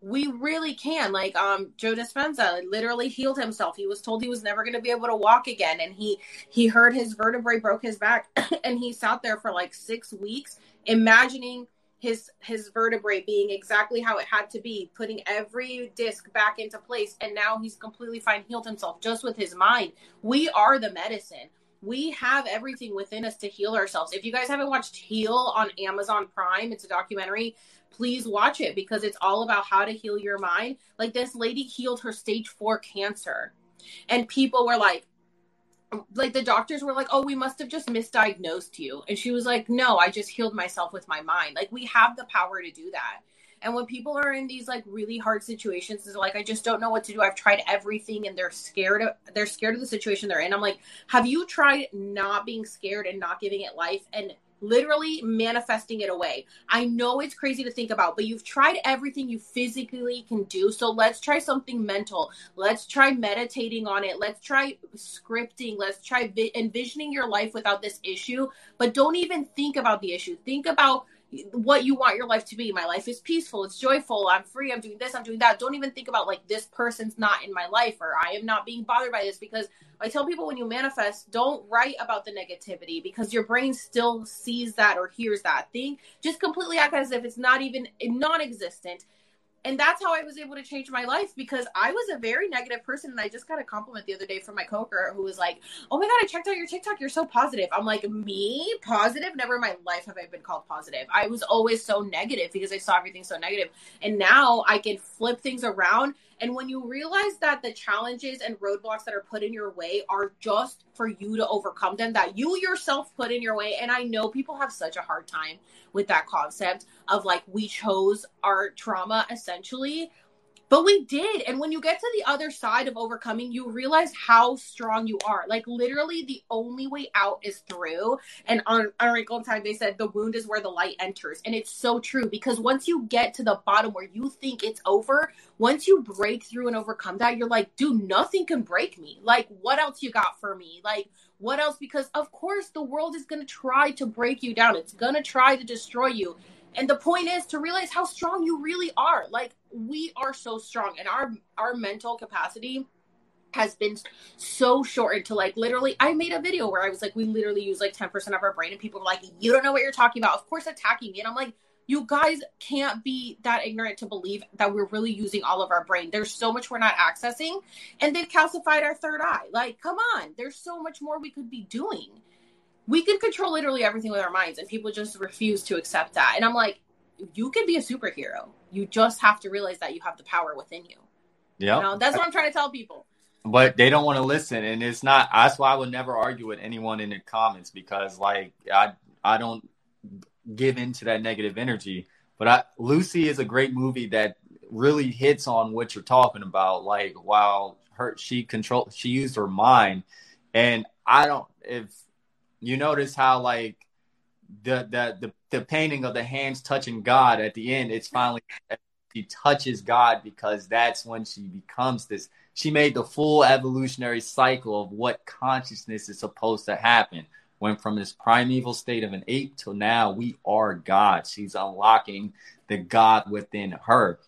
we really can. Like um Joe Dispenza literally healed himself. He was told he was never going to be able to walk again and he he heard his vertebrae broke his back and he sat there for like 6 weeks imagining his his vertebrae being exactly how it had to be, putting every disc back into place, and now he's completely fine, healed himself just with his mind. We are the medicine. We have everything within us to heal ourselves. If you guys haven't watched Heal on Amazon Prime, it's a documentary. Please watch it because it's all about how to heal your mind. Like this lady healed her stage four cancer, and people were like, like the doctors were like, "Oh, we must have just misdiagnosed you," and she was like, "No, I just healed myself with my mind." Like we have the power to do that. And when people are in these like really hard situations, they're like, "I just don't know what to do. I've tried everything," and they're scared. Of, they're scared of the situation they're in. I'm like, "Have you tried not being scared and not giving it life and literally manifesting it away. I know it's crazy to think about, but you've tried everything you physically can do. So let's try something mental. Let's try meditating on it. Let's try scripting. Let's try vi- envisioning your life without this issue, but don't even think about the issue. Think about what you want your life to be. My life is peaceful, it's joyful, I'm free, I'm doing this, I'm doing that. Don't even think about like this person's not in my life or I am not being bothered by this because I tell people when you manifest, don't write about the negativity because your brain still sees that or hears that thing. Just completely act as if it's not even non existent and that's how I was able to change my life because I was a very negative person. And I just got a compliment the other day from my coworker who was like, "Oh my god, I checked out your TikTok. You're so positive." I'm like, "Me positive? Never in my life have I been called positive. I was always so negative because I saw everything so negative. And now I can flip things around and when you realize that the challenges and roadblocks that are put in your way are just for you to overcome them, that you yourself put in your way, and I know people have such a hard time with that concept of like we chose our trauma essentially but we did. And when you get to the other side of overcoming, you realize how strong you are. Like literally the only way out is through. And on, on Wrinkle in Time, they said the wound is where the light enters. And it's so true because once you get to the bottom where you think it's over, once you break through and overcome that, you're like, dude, nothing can break me. Like, what else you got for me? Like, what else? Because of course the world is to try to break you down. It's to try to destroy you. And the point is to realize how strong you really are. Like we are so strong and our our mental capacity has been so shortened to like literally I made a video where I was like we literally use like 10% of our brain and people were like you don't know what you're talking about. Of course attacking me and I'm like you guys can't be that ignorant to believe that we're really using all of our brain. There's so much we're not accessing and they've calcified our third eye. Like come on, there's so much more we could be doing we can control literally everything with our minds and people just refuse to accept that. And i'm like you can be a superhero. You just have to realize that you have the power within you. Yeah you know, that's what i'm trying to tell people. But they don't want to listen and it's not that's why i would never argue with anyone in the comments because like i i don't give into that negative energy. But I, lucy is a great movie that really hits on what you're talking about like while her she control she used her mind. And i don't if you notice how like the the the, the painting of the hands touching God at the end, it's finally she touches God because that's when she becomes this. She made the full evolutionary cycle of what consciousness is supposed to happen. Went from this primeval state of an ape till now we are God. She's unlocking the God within her.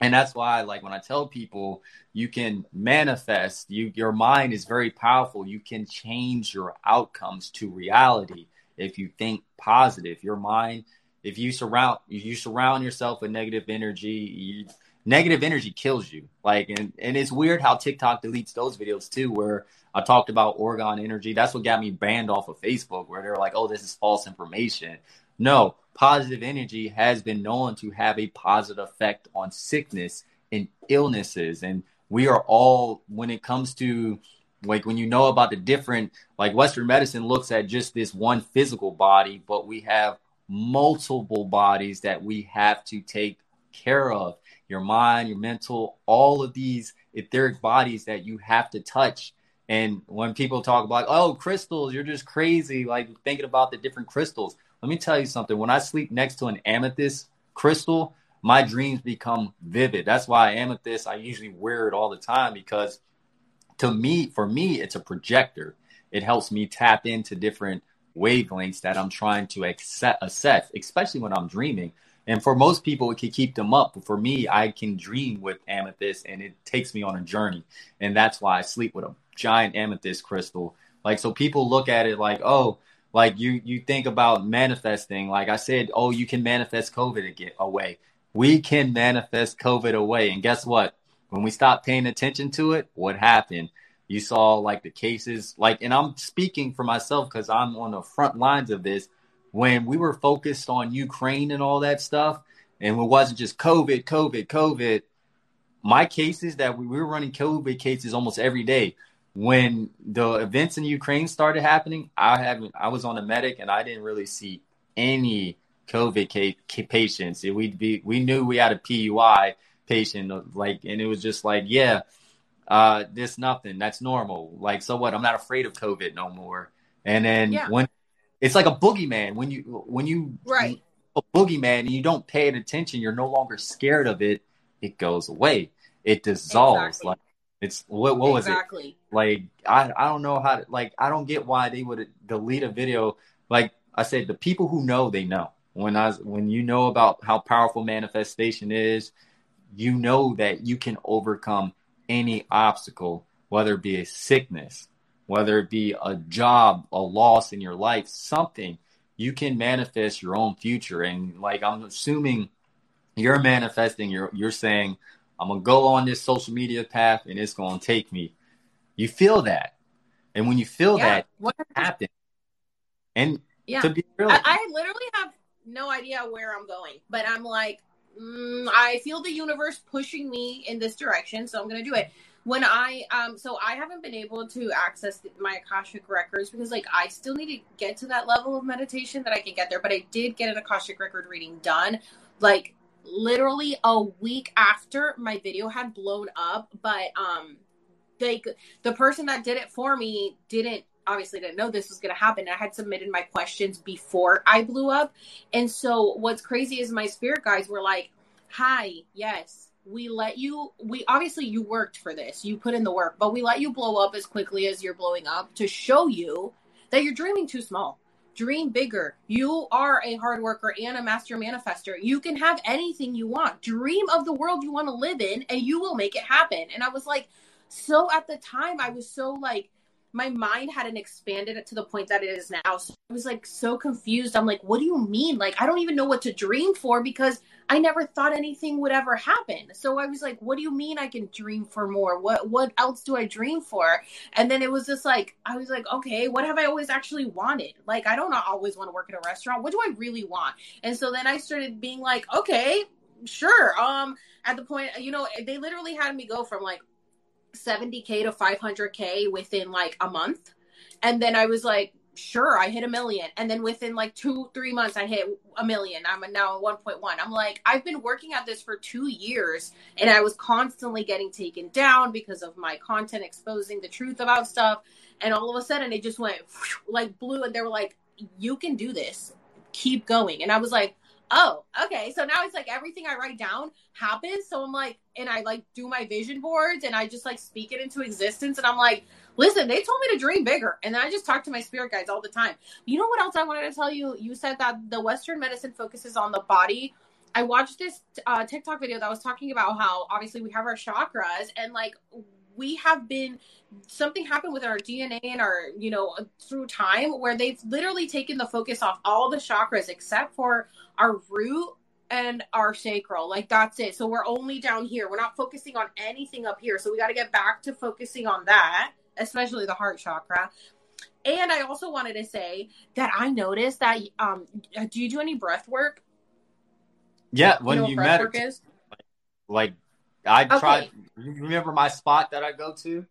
And that's why, like, when I tell people you can manifest, you your mind is very powerful. You can change your outcomes to reality if you think positive. Your mind, if you surround you surround yourself with negative energy, you, negative energy kills you. Like, and and it's weird how TikTok deletes those videos too, where I talked about orgone energy. That's what got me banned off of Facebook, where they're like, "Oh, this is false information." No, positive energy has been known to have a positive effect on sickness and illnesses. And we are all, when it comes to like when you know about the different, like Western medicine looks at just this one physical body, but we have multiple bodies that we have to take care of your mind, your mental, all of these etheric bodies that you have to touch and when people talk about, oh, crystals, you're just crazy, like thinking about the different crystals. Let me tell you something. When I sleep next to an amethyst crystal, my dreams become vivid. That's why I amethyst, I usually wear it all the time because to me, for me, it's a projector. It helps me tap into different wavelengths that I'm trying to accept, assess, especially when I'm dreaming. And for most people, it can keep them up. But for me, I can dream with amethyst and it takes me on a journey. And that's why I sleep with a giant amethyst crystal. Like, so people look at it like, oh, Like you you think about manifesting. Like I said, oh, you can manifest COVID away. We can manifest COVID away. And guess what? When we stopped paying attention to it, what happened? You saw like the cases, like, and I'm speaking for myself because I'm on the front lines of this. When we were focused on Ukraine and all that stuff, and it wasn't just COVID, COVID, COVID, my cases that we, we were running COVID cases almost every day. When the events in Ukraine started happening, I haven't. I was on a medic, and I didn't really see any COVID case, patients. We'd be we knew we had a PUI patient, like, and it was just like, yeah, uh, this nothing. That's normal. Like, so what? I'm not afraid of COVID no more. And then yeah. when it's like a boogeyman, when you when you right a boogeyman and you don't pay it attention, you're no longer scared of it. It goes away. It dissolves. Exactly. Like it's what what was exactly. Like I I don't know how to like I don't get why they would delete a video. Like I said, the people who know they know. When I when you know about how powerful manifestation is, you know that you can overcome any obstacle, whether it be a sickness, whether it be a job, a loss in your life, something, you can manifest your own future. And like I'm assuming you're manifesting, you're you're saying, I'm gonna go on this social media path and it's gonna take me. You feel that. And when you feel yeah. that, what happens? And yeah, to be real, I, I literally have no idea where I'm going, but I'm like, mm, I feel the universe pushing me in this direction, so I'm going to do it. When I um so I haven't been able to access my Akashic records because like I still need to get to that level of meditation that I can get there, but I did get an Akashic record reading done like literally a week after my video had blown up, but um they the person that did it for me didn't obviously didn't know this was going to happen. I had submitted my questions before I blew up. And so what's crazy is my spirit guides were like, "Hi, yes, we let you we obviously you worked for this. You put in the work, but we let you blow up as quickly as you're blowing up to show you that you're dreaming too small. Dream bigger. You are a hard worker and a master manifester. You can have anything you want. Dream of the world you want to live in and you will make it happen." And I was like so at the time I was so like my mind hadn't expanded to the point that it is now. So I was like so confused. I'm like, what do you mean? Like, I don't even know what to dream for because I never thought anything would ever happen. So I was like, what do you mean I can dream for more? What what else do I dream for? And then it was just like I was like, okay, what have I always actually wanted? Like I don't always want to work at a restaurant. What do I really want? And so then I started being like, okay, sure. Um at the point, you know, they literally had me go from like 70k to 500k within like a month. And then i was like sure i hit a million. And then within like two three months i hit a million. I'm now at 1.1 i'm like i've been working at this for two years and i was constantly getting taken down because of my content exposing the truth about stuff. And all of a sudden it just went like blue and they were like you can do this. Keep going. And i was like oh, okay. So now it's like everything I write down happens. So I'm like, and I like do my vision boards and I just like speak it into existence. And I'm like, listen, they told me to dream bigger. And then I just talk to my spirit guides all the time. You know what else I wanted to tell you? You said that the Western medicine focuses on the body. I watched this uh, TikTok video that was talking about how obviously we have our chakras and like we have been something happened with our DNA and our, you know, through time where they've literally taken the focus off all the chakras except for our root and our sacral. Like that's it. So we're only down here. We're not focusing on anything up here. So we got to get back to focusing on that, especially the heart chakra. And I also wanted to say that I noticed that um do you do any breath work? Yeah, when you, know you meditate. Like, I okay. try you remember my spot that I go to?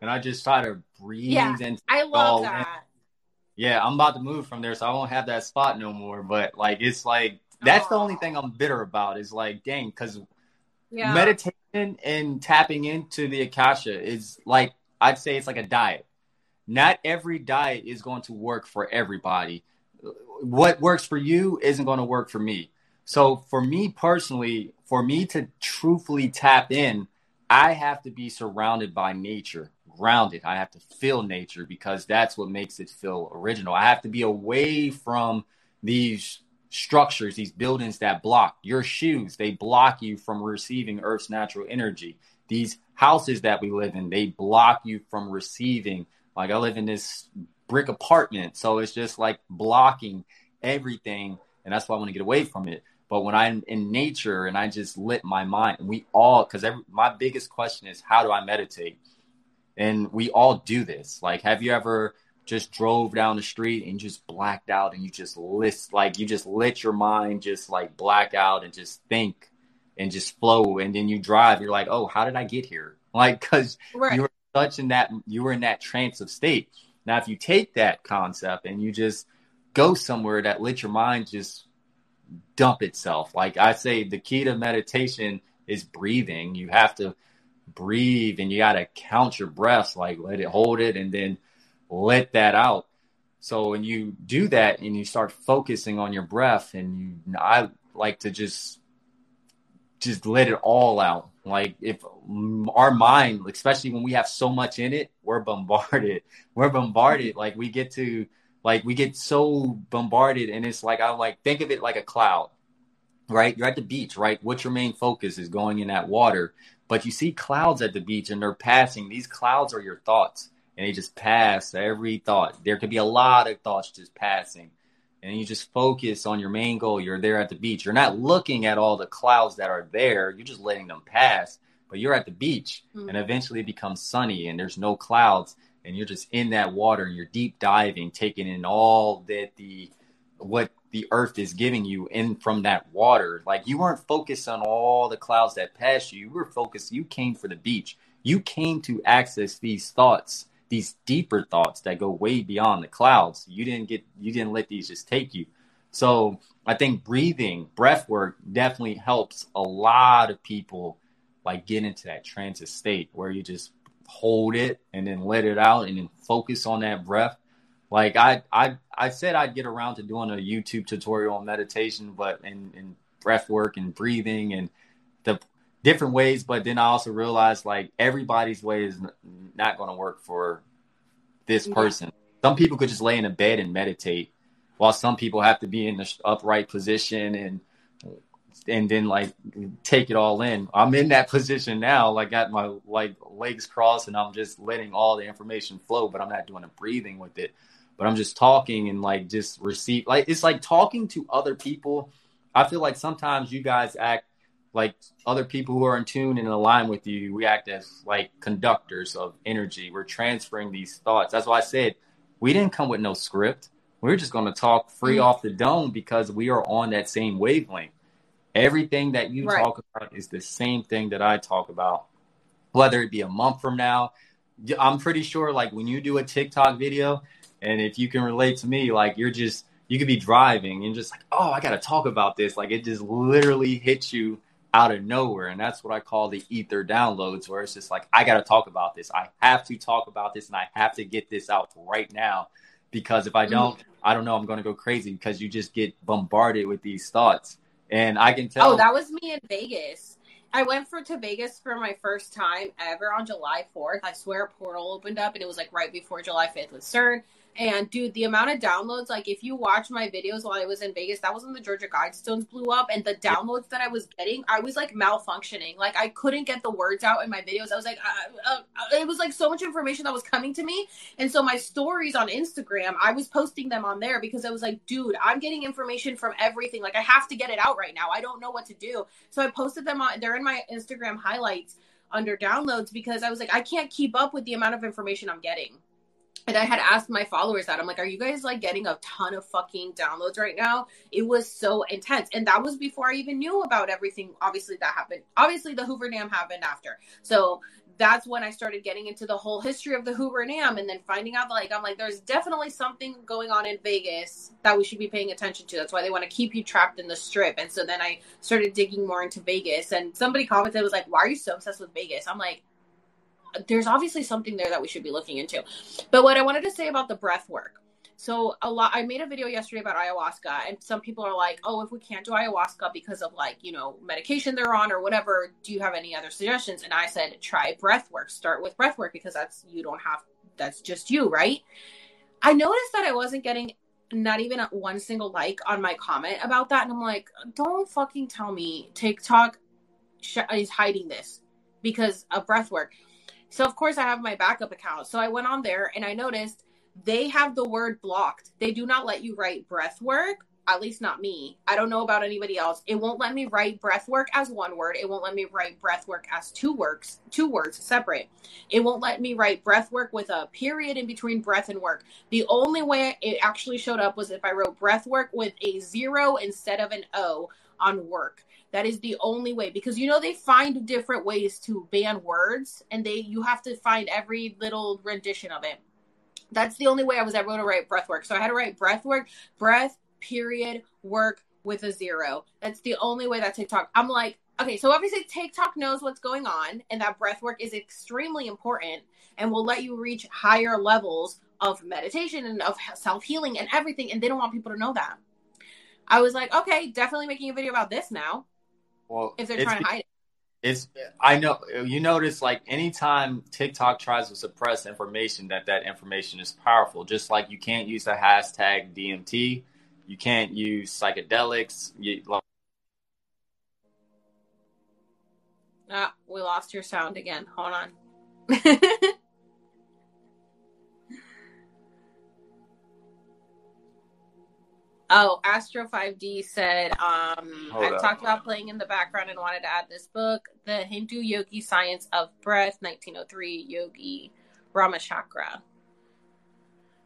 And I just try to breathe yeah, and I love that. In. Yeah, I'm about to move from there, so I won't have that spot no more. But like, it's like that's the only thing I'm bitter about is like, dang, because yeah. meditation and tapping into the akasha is like I'd say it's like a diet. Not every diet is going to work for everybody. What works for you isn't going to work for me. So for me personally, for me to truthfully tap in, I have to be surrounded by nature grounded. I have to feel nature because that's what makes it feel original. I have to be away from these structures, these buildings that block your shoes. They block you from receiving Earth's natural energy. These houses that we live in, they block you from receiving. Like I live in this brick apartment. So it's just like blocking everything. And that's why I want to get away from it. But when I'm in nature and I just lit my mind, we all, because my biggest question is, how do I meditate? And we all do this. Like, have you ever just drove down the street and just blacked out and you just list, like, you just lit your mind, just like black out and just think and just flow. And then you drive, you're like, oh, how did I get here? Like, because right. you were such in that, you were in that trance of state. Now, if you take that concept and you just go somewhere that let your mind just dump itself, like I say, the key to meditation is breathing. You have to breathe and you got to count your breaths, like let it hold it and then let that out. So when you do that and you start focusing on your breath and you, I like to just, just let it all out. Like if our mind, especially when we have so much in it, we're bombarded. We're bombarded. Like we get to, like we get so bombarded, and it's like I like think of it like a cloud, right? You're at the beach, right? What's your main focus is going in that water, but you see clouds at the beach, and they're passing. These clouds are your thoughts, and they just pass every thought. There could be a lot of thoughts just passing and you just focus on your main goal. You're there at the beach. You're not looking at all the clouds that are there. You're just letting them pass. But you're at the beach, mm-hmm. and eventually it becomes sunny, and there's no clouds, and you're just in that water, and you're deep diving, taking in all that the what the earth is giving you in from that water. Like you weren't focused on all the clouds that passed you. You were focused. You came for the beach. You came to access these thoughts these deeper thoughts that go way beyond the clouds. You didn't get you didn't let these just take you. So I think breathing, breath work definitely helps a lot of people like get into that transit state where you just hold it and then let it out and then focus on that breath. Like I I I said I'd get around to doing a YouTube tutorial on meditation, but and, and breath work and breathing and the different ways, but then I also realized like everybody's way is not going to work for this person. Yeah. Some people could just lay in a bed and meditate, while some people have to be in the upright position and and then like take it all in. I'm in that position now, like got my like legs crossed and I'm just letting all the information flow, but I'm not doing a breathing with it. But I'm just talking and like just receive like it's like talking to other people. I feel like sometimes you guys act like other people who are in tune and in line with you, we act as like conductors of energy. We're transferring these thoughts. That's why I said we didn't come with no script. We're just going to talk free mm-hmm. off the dome because we are on that same wavelength. Everything that you right. talk about is the same thing that I talk about, whether it be a month from now. I'm pretty sure, like when you do a TikTok video, and if you can relate to me, like you're just you could be driving and just like, oh, I got to talk about this. Like it just literally hits you out of nowhere. And that's what I call the ether downloads, where it's just like, I got to talk about this. I have to talk about this and I have to get this out right now. Because if I mm-hmm. don't, I don't know, I'm going to go crazy because you just get bombarded with these thoughts. And I can oh, tell. Oh, that was me in Vegas. I went for to Vegas for my first time ever on July 4th. I swear a portal opened up and it was like right before July 5th with CERN. And dude, the amount of downloads, like if you watch my videos while I was in Vegas, that was when the Georgia Guidestones blew up. And the downloads that I was getting, I was like malfunctioning. Like I couldn't get the words out in my videos. I was like, uh, uh, it was like so much information that was coming to me. And so my stories on Instagram, I was posting them on there because I was like, dude, I'm getting information from everything. Like I have to get it out right now. I don't know what to do. So I posted them on, they're in my Instagram highlights under downloads because I was like, I can't keep up with the amount of information I'm getting and I had asked my followers that I'm like, are you guys like getting a ton of fucking downloads right now? It was so intense. And that was before I even knew about everything. Obviously, that happened. Obviously, the Hoover Dam happened after. So that's when I started getting into the whole history of the Hoover Dam and then finding out like I'm like, there's definitely something going on in Vegas that we should be paying attention to. That's why they want to keep you trapped in the strip. And so then I started digging more into Vegas. And somebody commented was like, Why are you so obsessed with Vegas? I'm like, there's obviously something there that we should be looking into. But what I wanted to say about the breath work. So a lot I made a video yesterday about ayahuasca and some people are like, "Oh, if we can't do ayahuasca because of like, you know, medication they're on or whatever, do you have any other suggestions?" And I said, "Try breath work. Start with breath work because that's you don't have that's just you, right?" I noticed that I wasn't getting not even one single like on my comment about that and I'm like, "Don't fucking tell me TikTok is hiding this because of breath work." So of course I have my backup account. So I went on there and I noticed they have the word blocked. They do not let you write breath work at least not me. I don't know about anybody else. It won't let me write breath work as one word. It won't let me write breath work as two works, two words separate. It won't let me write breath work with a period in between breath and work. The only way it actually showed up was if I wrote breath work with a zero instead of an O on work. That is the only way because you know they find different ways to ban words and they you have to find every little rendition of it. That's the only way I was able to write breath work. So I had to write breath work, breath, period work with a zero. That's the only way that TikTok. I'm like, okay, so obviously TikTok knows what's going on and that breath work is extremely important and will let you reach higher levels of meditation and of self healing and everything. And they don't want people to know that. I was like, okay, definitely making a video about this now. Well, if they're trying to hide it. It's I know you notice like anytime TikTok tries to suppress information that that information is powerful just like you can't use the hashtag DMT you can't use psychedelics. You, Ah, we lost your sound again. Hold on. oh, Astro 5D said, um, I talked about playing in the background and wanted to add this book, The Hindu Yogi Science of Breath, 1903, Yogi Ramachakra.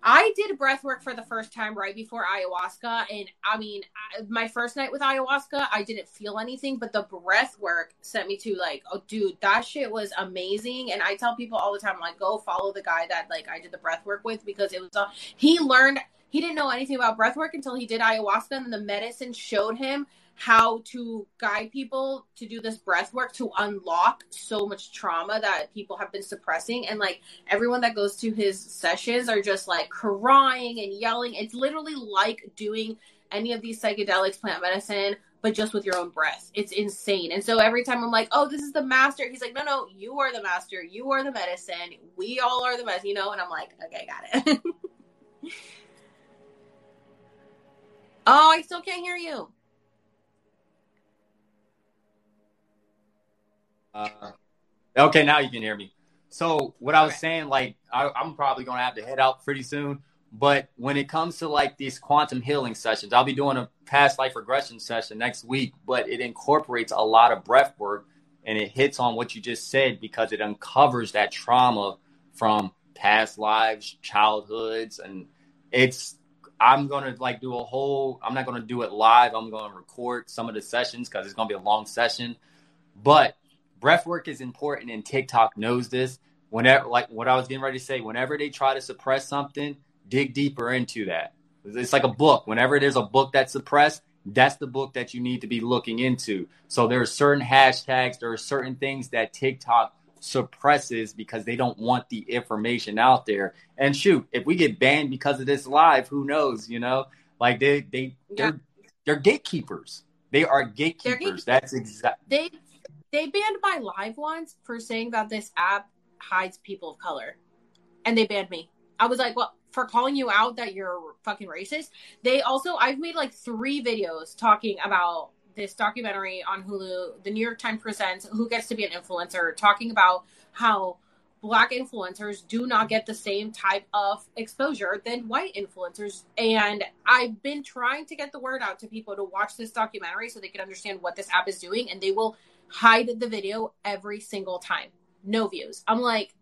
I did breath work for the first time right before ayahuasca. And I mean, my first night with ayahuasca, I didn't feel anything, but the breath work sent me to like, oh, dude, that shit was amazing. And I tell people all the time, like, go follow the guy that like I did the breath work with because it was, uh, he learned, he didn't know anything about breath work until he did ayahuasca and the medicine showed him how to guide people to do this breath work to unlock so much trauma that people have been suppressing. And like everyone that goes to his sessions are just like crying and yelling. It's literally like doing any of these psychedelics plant medicine but just with your own breath. It's insane. And so every time i'm like oh this is the master he's like no no you are the master. You are the medicine. We all are the medicine you know? And i'm like okay got it oh i still can't hear you Uh, okay, now you can hear me. So what I was saying, like I, I'm probably gonna have to head out pretty soon. But when it comes to like these quantum healing sessions, I'll be doing a past life regression session next week, but it incorporates a lot of breath work and it hits on what you just said because it uncovers that trauma from past lives, childhoods, and it's I'm gonna like do a whole I'm not gonna do it live. I'm gonna record some of the sessions because it's gonna be a long session. But breath work is important and TikTok knows this. Whenever, like what I was getting ready to say, whenever they try to suppress something, dig deeper into that. It's like a book. Whenever there's a book that's suppressed, that's the book that you need to be looking into. So there are certain hashtags, there are certain things that TikTok suppresses because they don't want the information out there. And shoot, if we get banned because of this live, who knows, you know? Like they they yeah. they're they're gatekeepers. They are gatekeepers. gatekeepers. That's exactly they they banned my live once for saying that this app hides people of color. And they banned me. I was like, well, for calling you out that you're fucking racist. They also, I've made like three videos talking about this documentary on Hulu. The New York Times presents Who Gets to Be an Influencer, talking about how black influencers do not get the same type of exposure than white influencers. And I've been trying to get the word out to people to watch this documentary so they can understand what this app is doing. And they will hide the video every single time. No views. I'm like,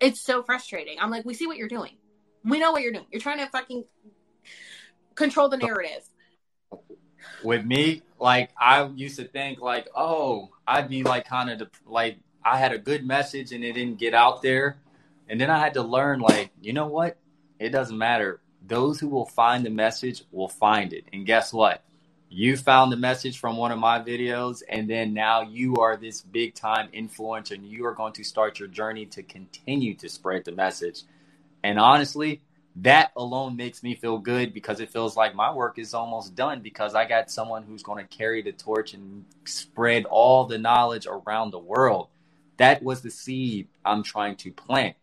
it's so frustrating. I'm like, we see what you're doing. We know what you're doing. You're trying to fucking control the narrative. With me, like I used to think like, oh, I'd be like kind of like I had a good message and it didn't get out there. And then I had to learn like, you know what? It doesn't matter. Those who will find the message will find it. And guess what? you found the message from one of my videos and then now you are this big time influencer and you are going to start your journey to continue to spread the message and honestly that alone makes me feel good because it feels like my work is almost done because i got someone who's going to carry the torch and spread all the knowledge around the world that was the seed i'm trying to plant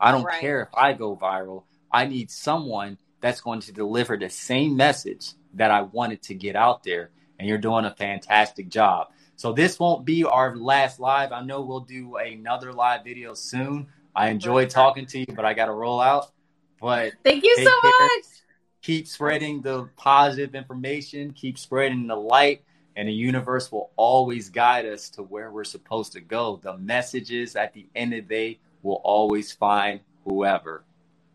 i don't right. care if i go viral i need someone that's going to deliver the same message that I wanted to get out there. And you're doing a fantastic job. So this won't be our last live. I know we'll do another live video soon. I enjoyed talking to you, but I got to roll out. But thank you so care. much. keep spreading the positive information, keep spreading the light, and the universe will always guide us to where we're supposed to go. The messages at the end of the day will always find whoever.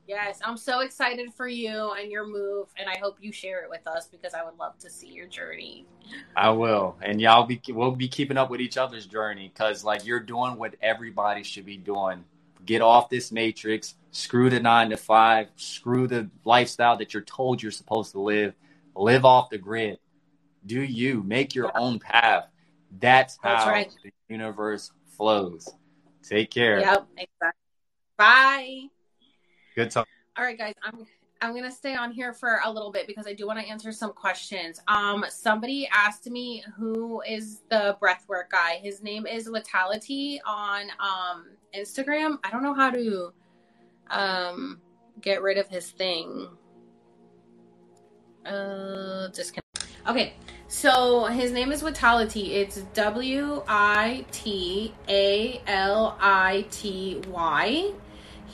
Yes, I'm so excited for you and your move, and I hope you share it with us because I would love to see your journey. I will, and y'all be we'll be keeping up with each other's journey because like you're doing what everybody should be doing. Get off this matrix. Screw the nine to five. Screw the lifestyle that you're told you're supposed to live. Live off the grid. Do you make your own path? That's how That's right. the universe flows. Take care. Yep, exactly. Bye. Good talk. All right, guys, I'm I'm gonna stay on here for a little bit because I do want to answer some questions. Um, somebody asked me who is the breathwork guy. His name is Vitality on um Instagram. I don't know how to um get rid of his thing. Uh. Okay, so his name is Vitality. It's W I T A L I T Y.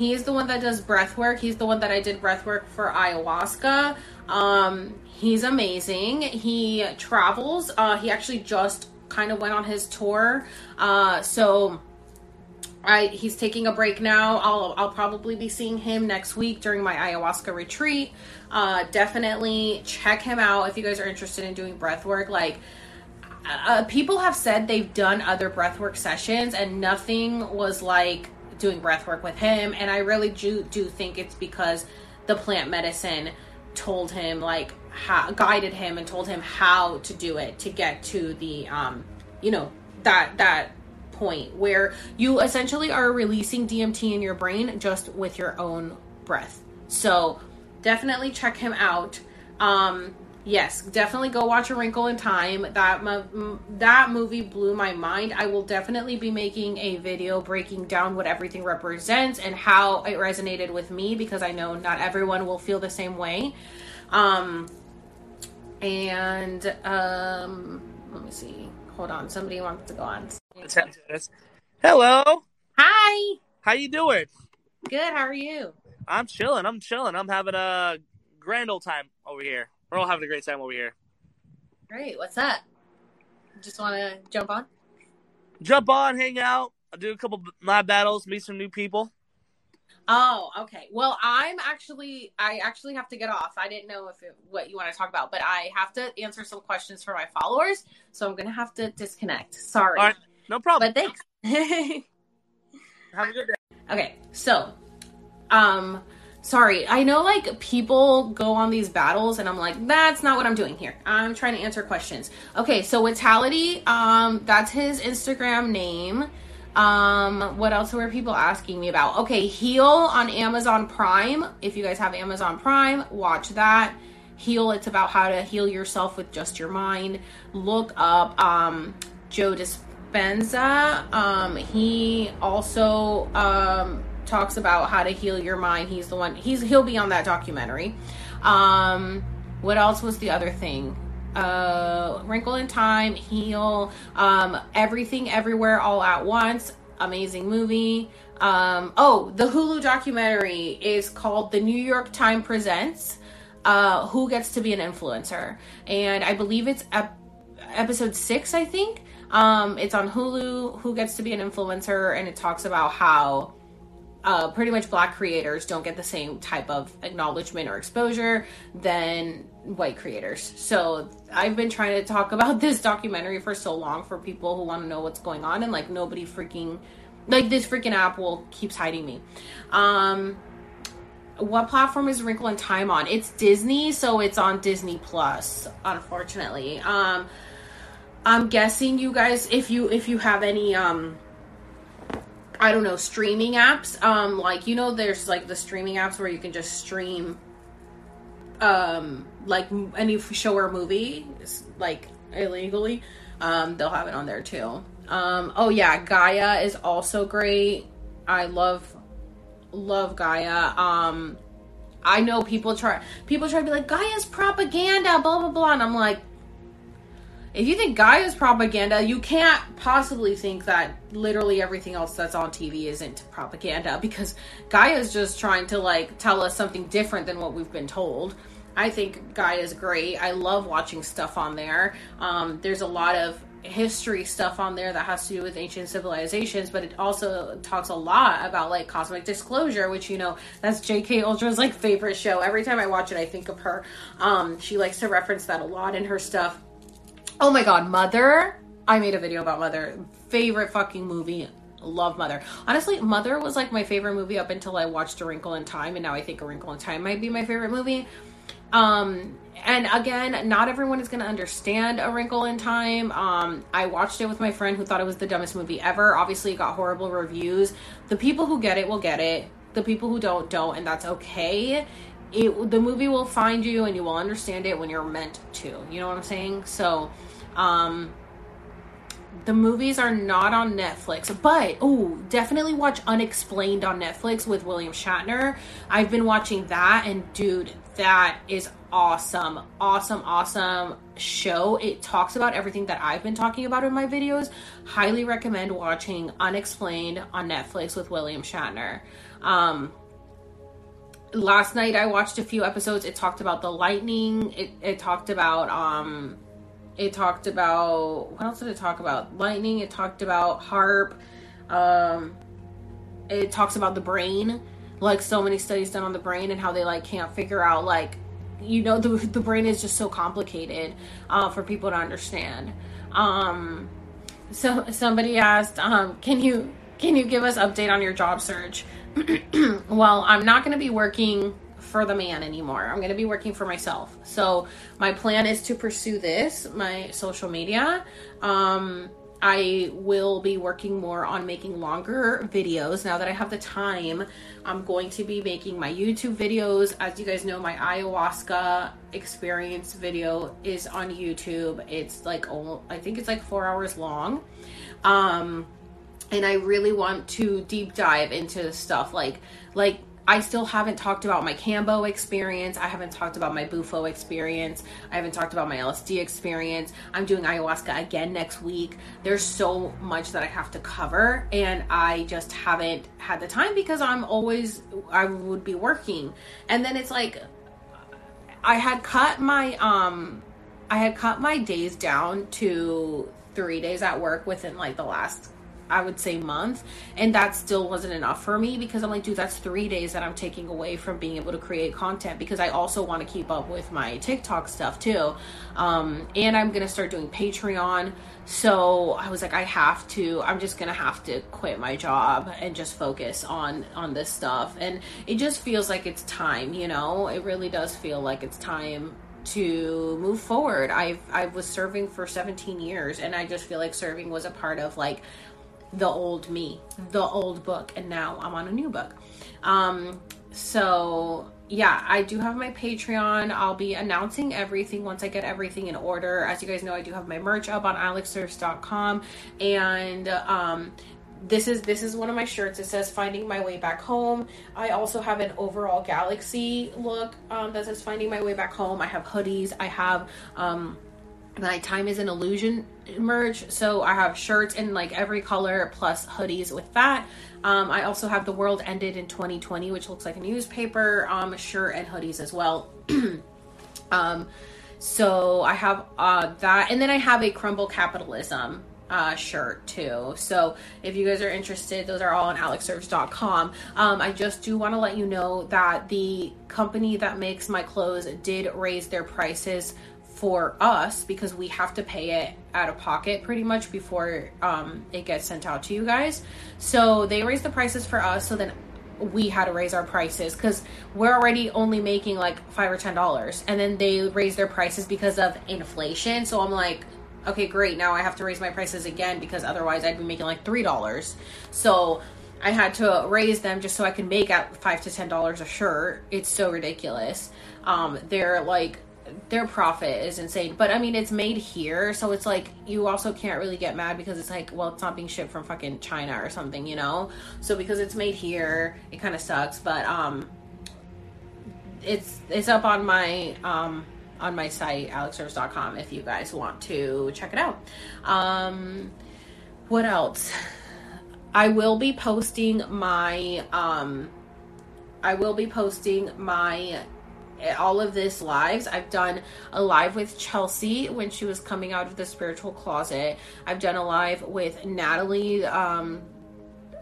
He's the one that does breath work. He's the one that I did breath work for ayahuasca. Um, he's amazing. He travels. Uh, he actually just kind of went on his tour. Uh, so I he's taking a break now. I'll I'll probably be seeing him next week during my ayahuasca retreat. Uh, definitely check him out if you guys are interested in doing breath work. Like uh, people have said they've done other breathwork sessions and nothing was like doing breath work with him and i really do, do think it's because the plant medicine told him like how, guided him and told him how to do it to get to the um you know that that point where you essentially are releasing dmt in your brain just with your own breath. So definitely check him out. Um yes definitely go watch a wrinkle in time that mo- that movie blew my mind i will definitely be making a video breaking down what everything represents and how it resonated with me because i know not everyone will feel the same way um and um let me see hold on somebody wants to go on Hello. hi How you doing? good how are you I'm chilling. I'm chilling. I'm having a grand old time over here. We're all having a great time over here. great what's up just want to jump on Jump on, hang out, I'll do a couple live battles, meet some new people. Oh, okay. Well, I'm actually I actually have to get off. I didn't know if it, what you want to talk about, but I have to answer some questions for my followers, so I'm gonna have to disconnect. Sorry, right, no problem. but thanks. Have a good day. okay, so, um, sorry. I know like people go on these battles, and I'm like, that's not what I'm doing here. I'm trying to answer questions. Okay, so Vitality, um, that's his Instagram name. Um, what else were people asking me about? Okay, Heal on Amazon Prime. If you guys have Amazon Prime, watch that. Heal, it's about how to heal yourself with just your mind. Look up um Joe Dispenza. Um, he also um talks about how to heal your mind. He's the one he's he'll be on that documentary. Um what else was the other thing? uh wrinkle in time heal um everything everywhere all at once amazing movie um oh the hulu documentary is called the new york Times presents uh who gets to be an influencer and i believe it's ep- episode six i think um it's on hulu who gets to be an influencer and it talks about how uh, pretty much black creators don't get the same type of acknowledgement or exposure than white creators. So I've been trying to talk about this documentary for so long for people who want to know what's going on, and like nobody freaking, like this freaking app will keeps hiding me. Um, what platform is Wrinkle in Time on? It's Disney, so it's on Disney Plus. Unfortunately, um, I'm guessing you guys, if you if you have any um I don't know, streaming apps. Um, like you know, there's like the streaming apps where you can just stream, um, like any show or movie, like illegally. Um, they'll have it on there too. Um, oh yeah, Gaia is also great. I love, love Gaia. Um, I know people try, people try to be like Gaia's propaganda, blah blah blah, and I'm like, if you think Gaia's propaganda, you can't possibly think that literally everything else that's on TV isn't propaganda because Gaia's just trying to like tell us something different than what we've been told. I think Gaia's great. I love watching stuff on there. Um, there's a lot of history stuff on there that has to do with ancient civilizations, but it also talks a lot about like cosmic disclosure, which you know that's J.K. Ultra's like favorite show. Every time I watch it, I think of her. Um, she likes to reference that a lot in her stuff. Oh my god, Mother! I made a video about Mother. Favorite fucking movie. Love Mother. Honestly, Mother was like my favorite movie up until I watched A Wrinkle in Time, and now I think A Wrinkle in Time might be my favorite movie. Um, and again, not everyone is going to understand A Wrinkle in Time. Um, I watched it with my friend who thought it was the dumbest movie ever. Obviously, it got horrible reviews. The people who get it will get it. The people who don't don't, and that's okay. It the movie will find you, and you will understand it when you're meant to. You know what I'm saying? So, um, the movies are not on Netflix, but oh, definitely watch Unexplained on Netflix with William Shatner. I've been watching that, and dude, that is awesome. Awesome, awesome show. It talks about everything that I've been talking about in my videos. Highly recommend watching Unexplained on Netflix with William Shatner. Um, last night I watched a few episodes. It talked about the lightning. It, it talked about um it talked about what else did it talk about? Lightning, it talked about HAARP. Um it talks about the brain like so many studies done on the brain and how they like can't figure out like you know the, the brain is just so complicated uh, for people to understand um so somebody asked um can you can you give us update on your job search well i'm not going to be working for the man anymore i'm going to be working for myself so my plan is to pursue this my social media um I will be working more on making longer videos now that I have the time. I'm going to be making my YouTube videos. As you guys know, my ayahuasca experience video is on YouTube. It's like, oh, I think it's like four hours long. Um, and I really want to deep dive into stuff like, like I still haven't talked about my Kambo experience. I haven't talked about my Bufo experience. I haven't talked about my LSD experience. I'm doing ayahuasca again next week. There's so much that I have to cover, and I just haven't had the time because I'm always, I would be working. And then it's like, I had cut my, um, I had cut my days down to three days at work within like the last I would say month. And that still wasn't enough for me because I'm like, dude, that's three days that I'm taking away from being able to create content because I also want to keep up with my TikTok stuff too. Um, and I'm going to start doing Patreon. So I was like, I have to, I'm just going to have to quit my job and just focus on, on this stuff. And it just feels like it's time, you know, it really does feel like it's time to move forward. I've I was serving for 17 years and I just feel like serving was a part of like the old me, the old book, and now I'm on a new book. Um, so yeah, I do have my Patreon. I'll be announcing everything once I get everything in order. As you guys know, I do have my merch up on alexserves.com and um this is this is one of my shirts. It says "Finding My Way Back Home." I also have an overall galaxy look um, that says "Finding My Way Back Home." I have hoodies. I have um, my time is an illusion merch so i have shirts in like every color plus hoodies with that um, i also have the world ended in 2020 which looks like a newspaper um, shirt and hoodies as well um, so i have uh, that and then i have a crumble capitalism uh, shirt too. So if you guys are interested, those are all on alexserves.com. Um, I just do want to let you know that the company that makes my clothes did raise their prices for us because we have to pay it out of pocket pretty much before um, it gets sent out to you guys. So they raised the prices for us, so then we had to raise our prices because we're already only making like five or ten dollars, and then they raised their prices because of inflation. So I'm like, okay, great. Now I have to raise my prices again because otherwise I'd be making like three dollars. So I had to raise them just so I can make at five to ten dollars a shirt. It's so ridiculous. Um, they're like their profit is insane. But I mean, it's made here, so it's like you also can't really get mad because it's like, well, it's not being shipped from fucking China or something, you know. So because it's made here, it kind of sucks. But um, it's it's up on my um on my site alexserves.com if you guys want to check it out. Um, what else? I will be posting my um, I will be posting my all of this lives. I've done a live with Chelsea when she was coming out of the spiritual closet. I've done a live with Natalie. Um,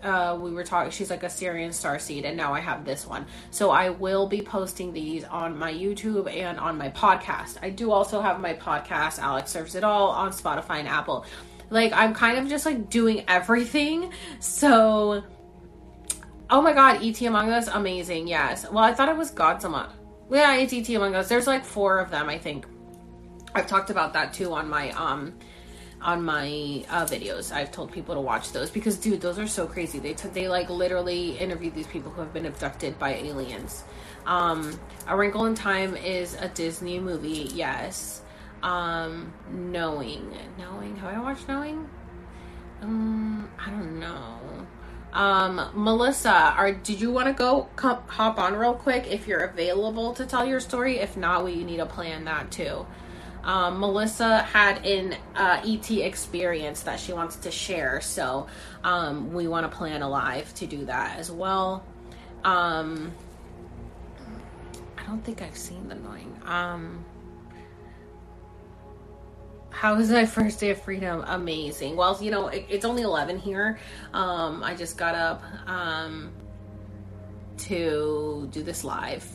uh, we were talking, she's like a Sirian star seed, and now I have this one. So I will be posting these on my YouTube and on my podcast. I do also have my podcast, Alex Serves It All, on Spotify and Apple. Like, I'm kind of just like doing everything. So, oh my god, ET Among Us, amazing. Yes. Well, I thought it was Among yeah, it's ET Among Us. There's like four of them, I think. I've talked about that too on my um on my uh, videos. I've told people to watch those because, dude, those are so crazy. They t- they like literally interview these people who have been abducted by aliens. Um, a Wrinkle in Time is a Disney movie. Yes. Um, Knowing, Knowing. Have I watched Knowing? Um, I don't know. Um, Melissa, are did you want to go hop on real quick if you're available to tell your story? If not, we need to plan that too. Um, Melissa had an uh, ET experience that she wants to share, so um, we want to plan a live to do that as well. Um, I don't think I've seen the knowing. Um, how was my first day of freedom? Amazing. Well, you know, it, it's only 11 here. Um, I just got up um, to do this live.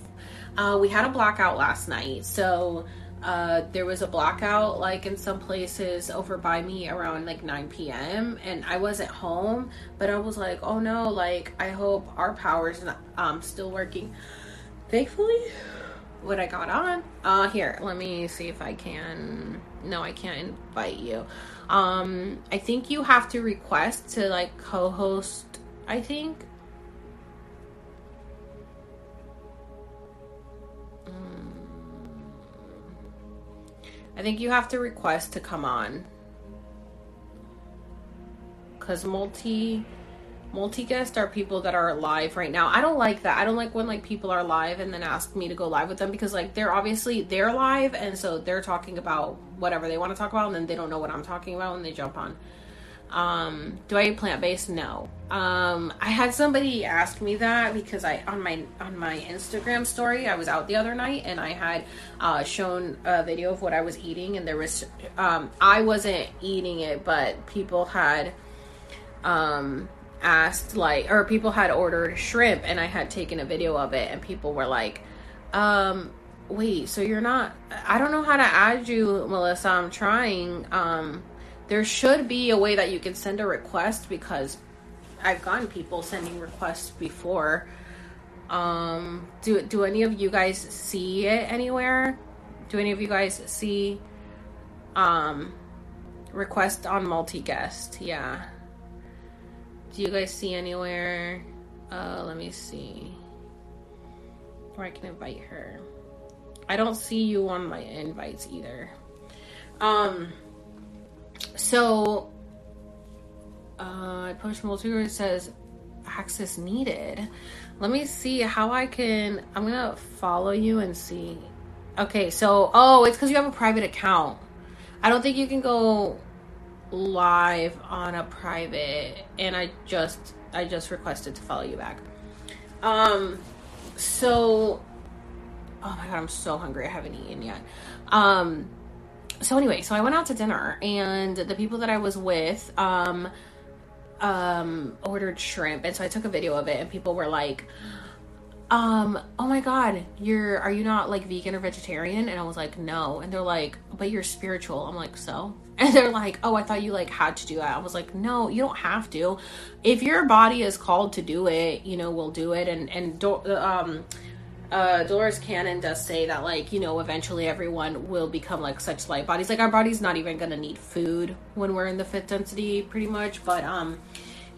Uh, we had a blackout last night. So uh, there was a blackout like in some places over by me around like 9 p.m. And I wasn't home, but I was like, oh no, like I hope our power's not, um, still working. Thankfully, what I got on. Uh, here, let me see if I can no, I can't invite you. Um, I think you have to request to like co-host. I think. Mm. I think you have to request to come on. Cause multi multi guest are people that are live right now. I don't like that. I don't like when like people are live and then ask me to go live with them because like they're obviously they're live and so they're talking about whatever they want to talk about and then they don't know what I'm talking about and they jump on. Um, do I eat plant based? No. Um, I had somebody ask me that because I on my on my Instagram story I was out the other night and I had uh, shown a video of what I was eating and there was um, I wasn't eating it but people had um asked like or people had ordered shrimp and I had taken a video of it and people were like um wait so you're not I don't know how to add you Melissa I'm trying um there should be a way that you can send a request because I've gotten people sending requests before. Um do do any of you guys see it anywhere? Do any of you guys see um request on multi guest yeah do you guys see anywhere? Uh, let me see. Where I can invite her. I don't see you on my invites either. Um, so, uh, I push multiple, it says access needed. Let me see how I can, I'm gonna follow you and see. Okay, so, oh, it's because you have a private account. I don't think you can go live on a private and I just I just requested to follow you back. Um so oh my god, I'm so hungry. I haven't eaten yet. Um so anyway, so I went out to dinner and the people that I was with um um ordered shrimp and so I took a video of it and people were like um oh my god you're are you not like vegan or vegetarian and i was like no and they're like but you're spiritual i'm like so and they're like oh i thought you like had to do that i was like no you don't have to if your body is called to do it you know we'll do it and and um uh, Dolores Cannon does say that, like, you know, eventually everyone will become like such light bodies. Like, our body's not even gonna need food when we're in the fifth density, pretty much. But, um,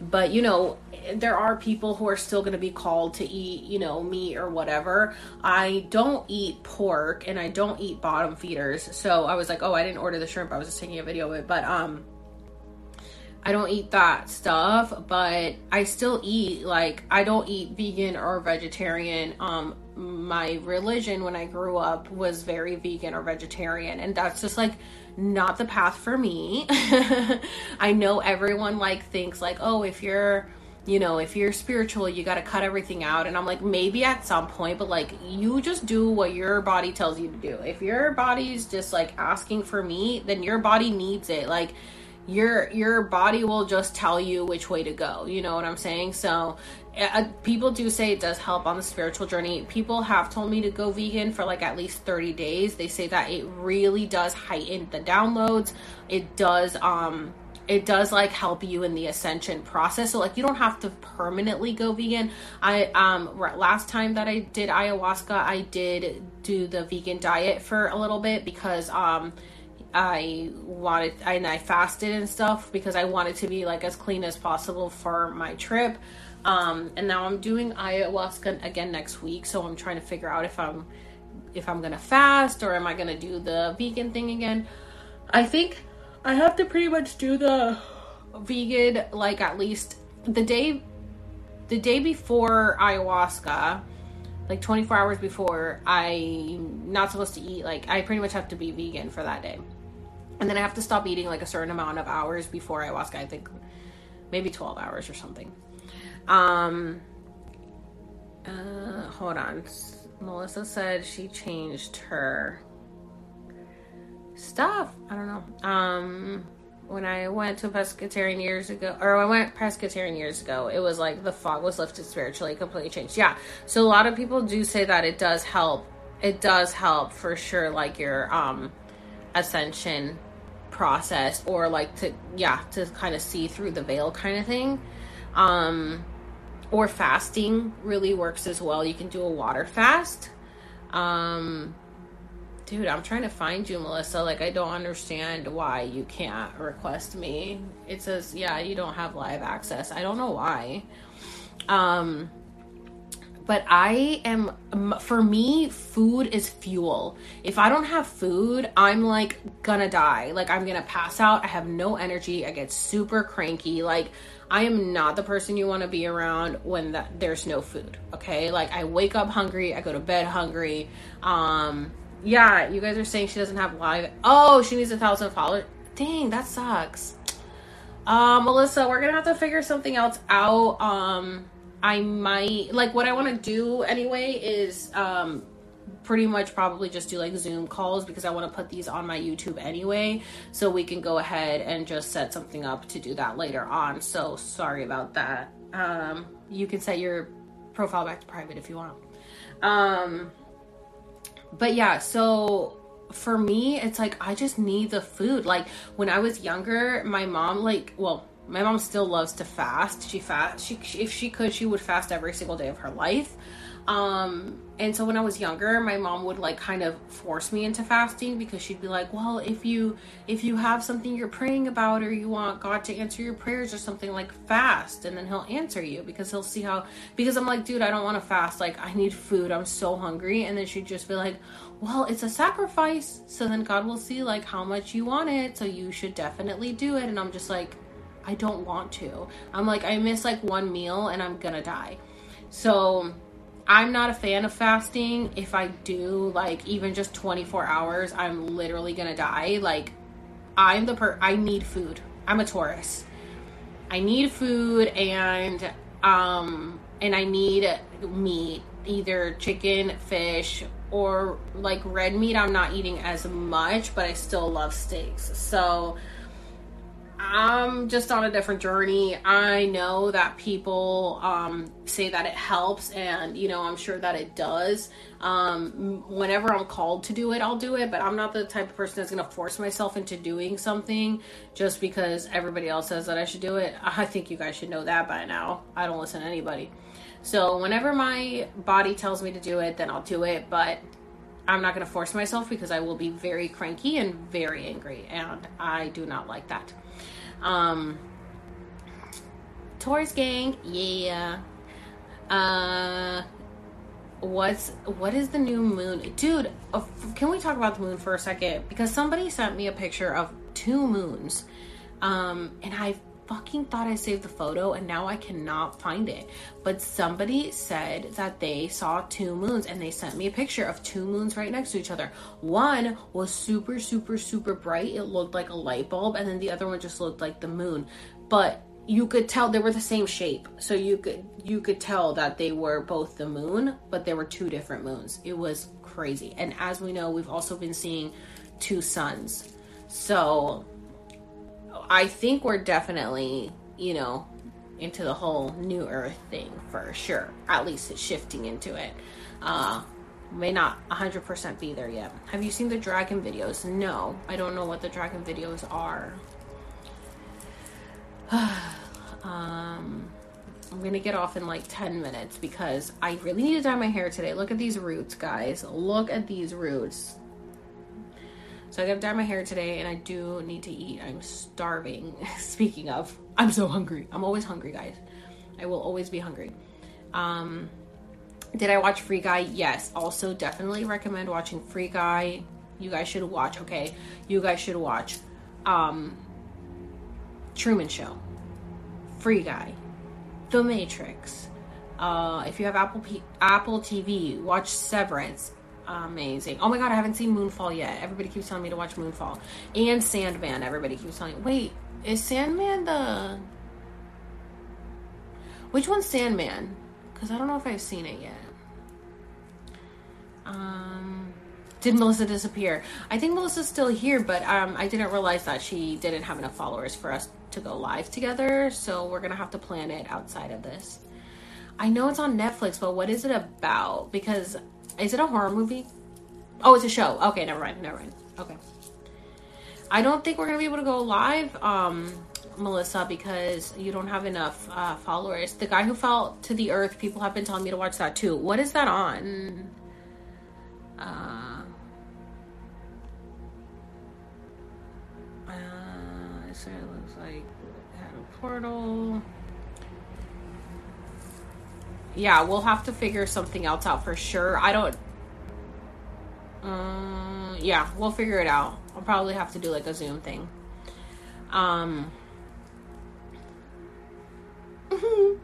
but you know there are people who are still going to be called to eat you know meat or whatever. I don't eat pork and i don't eat bottom feeders. So i was like oh i didn't order the shrimp. I was just taking a video of it. But um I don't eat that stuff, but I still eat like I don't eat vegan or vegetarian. Um my religion when I grew up was very vegan or vegetarian, and that's just like not the path for me. I know everyone like thinks like, oh, if you're you know, if you're spiritual, you got to cut everything out. And I'm like, maybe at some point, but like, you just do what your body tells you to do. If your body's just like asking for meat, then your body needs it. Like, your your body will just tell you which way to go you know what i'm saying so people do say it does help on the spiritual journey. People have told me to go vegan for like at least 30 days. They say that it really does heighten the downloads. It does um it does like help you in the ascension process. So like you don't have to permanently go vegan. I um last time that i did ayahuasca i did do the vegan diet for a little bit because um I wanted and I fasted and stuff because I wanted to be like as clean as possible for my trip. Um, and now I'm doing ayahuasca again next week, so I'm trying to figure out if I'm if I'm gonna fast or am I gonna do the vegan thing again. I think I have to pretty much do the vegan like at least the day the day before ayahuasca like 24 hours before i'm not supposed to eat like i pretty much have to be vegan for that day and then I have to stop eating like a certain amount of hours before ayahuasca. I think maybe 12 hours or something. Um, uh, hold on. Melissa said she changed her stuff. I don't know. Um, when I went to pescatarian years ago, or I went pescatarian years ago, it was like the fog was lifted spiritually, completely changed. Yeah. So a lot of people do say that it does help. It does help for sure, like your um ascension process or like to yeah to kind of see through the veil kind of thing um or fasting really works as well you can do a water fast um dude i'm trying to find you melissa like i don't understand why you can't request me it says yeah you don't have live access i don't know why um but I am, for me, food is fuel. If I don't have food, I'm like gonna die. Like, I'm gonna pass out. I have no energy. I get super cranky. Like, I am not the person you wanna be around when that, there's no food. Okay. Like, I wake up hungry. I go to bed hungry. Um, yeah, you guys are saying she doesn't have live. Oh, she needs a thousand followers. Dang, that sucks. Uh, Melissa, we're gonna have to figure something else out. Um, I might like what I want to do anyway is um pretty much probably just do like Zoom calls because I want to put these on my YouTube anyway. So we can go ahead and just set something up to do that later on. So sorry about that. Um, you can set your profile back to private if you want. Um, but yeah, so for me, it's like I just need the food. Like when I was younger, my mom, like, well, my mom still loves to fast. She fast. She, she, if she could, she would fast every single day of her life. Um, and so when I was younger, my mom would like kind of force me into fasting because she'd be like, "Well, if you if you have something you're praying about or you want God to answer your prayers or something like fast and then he'll answer you because he'll see how because I'm like, "Dude, I don't want to fast. Like I need food. I'm so hungry." And then she'd just be like, "Well, it's a sacrifice. So then God will see like how much you want it. So you should definitely do it." And I'm just like, I don't want to. I'm like, I miss like one meal and I'm gonna die. So I'm not a fan of fasting. If I do like even just 24 hours, I'm literally gonna die. Like, I'm the per, I need food. I'm a Taurus. I need food and, um, and I need meat, either chicken, fish, or like red meat. I'm not eating as much, but I still love steaks. So, I'm just on a different journey. I know that people um, say that it helps, and you know, I'm sure that it does. Um, whenever I'm called to do it, I'll do it, but I'm not the type of person that's going to force myself into doing something just because everybody else says that I should do it. I think you guys should know that by now. I don't listen to anybody. So, whenever my body tells me to do it, then I'll do it, but I'm not going to force myself because I will be very cranky and very angry, and I do not like that. Um, Taurus gang, yeah. Uh, what's what is the new moon, dude? Uh, can we talk about the moon for a second? Because somebody sent me a picture of two moons, um, and I fucking thought I saved the photo and now I cannot find it. But somebody said that they saw two moons and they sent me a picture of two moons right next to each other. One was super, super, super bright. It looked like a light bulb, and then the other one just looked like the moon. But you could tell they were the same shape. So you could you could tell that they were both the moon, but there were two different moons. It was crazy. And as we know, we've also been seeing two suns. So I think we're definitely, you know, into the whole new earth thing for sure. At least it's shifting into it. Uh may not 100% be there yet. Have you seen the dragon videos? No, I don't know what the dragon videos are. um I'm gonna get off in like 10 minutes because I really need to dye my hair today. Look at these roots, guys. Look at these roots. So I gotta dye my hair today and I do need to eat. I'm starving. Speaking of, I'm so hungry. I'm always hungry, guys. I will always be hungry. Um, did I watch Free Guy? Yes. Also, definitely recommend watching Free Guy. You guys should watch, okay? You guys should watch um, Truman Show, Free Guy, The Matrix. Uh, if you have Apple P- Apple TV, watch Severance. Amazing. Oh my god, I haven't seen Moonfall yet. Everybody keeps telling me to watch Moonfall. And Sandman, everybody keeps telling me. Wait, is Sandman the. Which one's Sandman? Because I don't know if I've seen it yet. Um. Did Melissa disappear? I think Melissa's still here, but um, I didn't realize that she didn't have enough followers for us to go live together. So we're gonna have to plan it outside of this. I know it's on Netflix, but what is it about? Because is it a horror movie? Oh, it's a show. Okay, never mind. Never mind. Okay. I don't think we're gonna be able to go live, um, Melissa, because you don't have enough uh, followers. The guy who fell to the earth. People have been telling me to watch that too. What is that on? Uh, uh, so it looks like had a portal. Yeah, we'll have to figure something else out for sure. I don't. Um, yeah, we'll figure it out. I'll probably have to do like a Zoom thing. Um.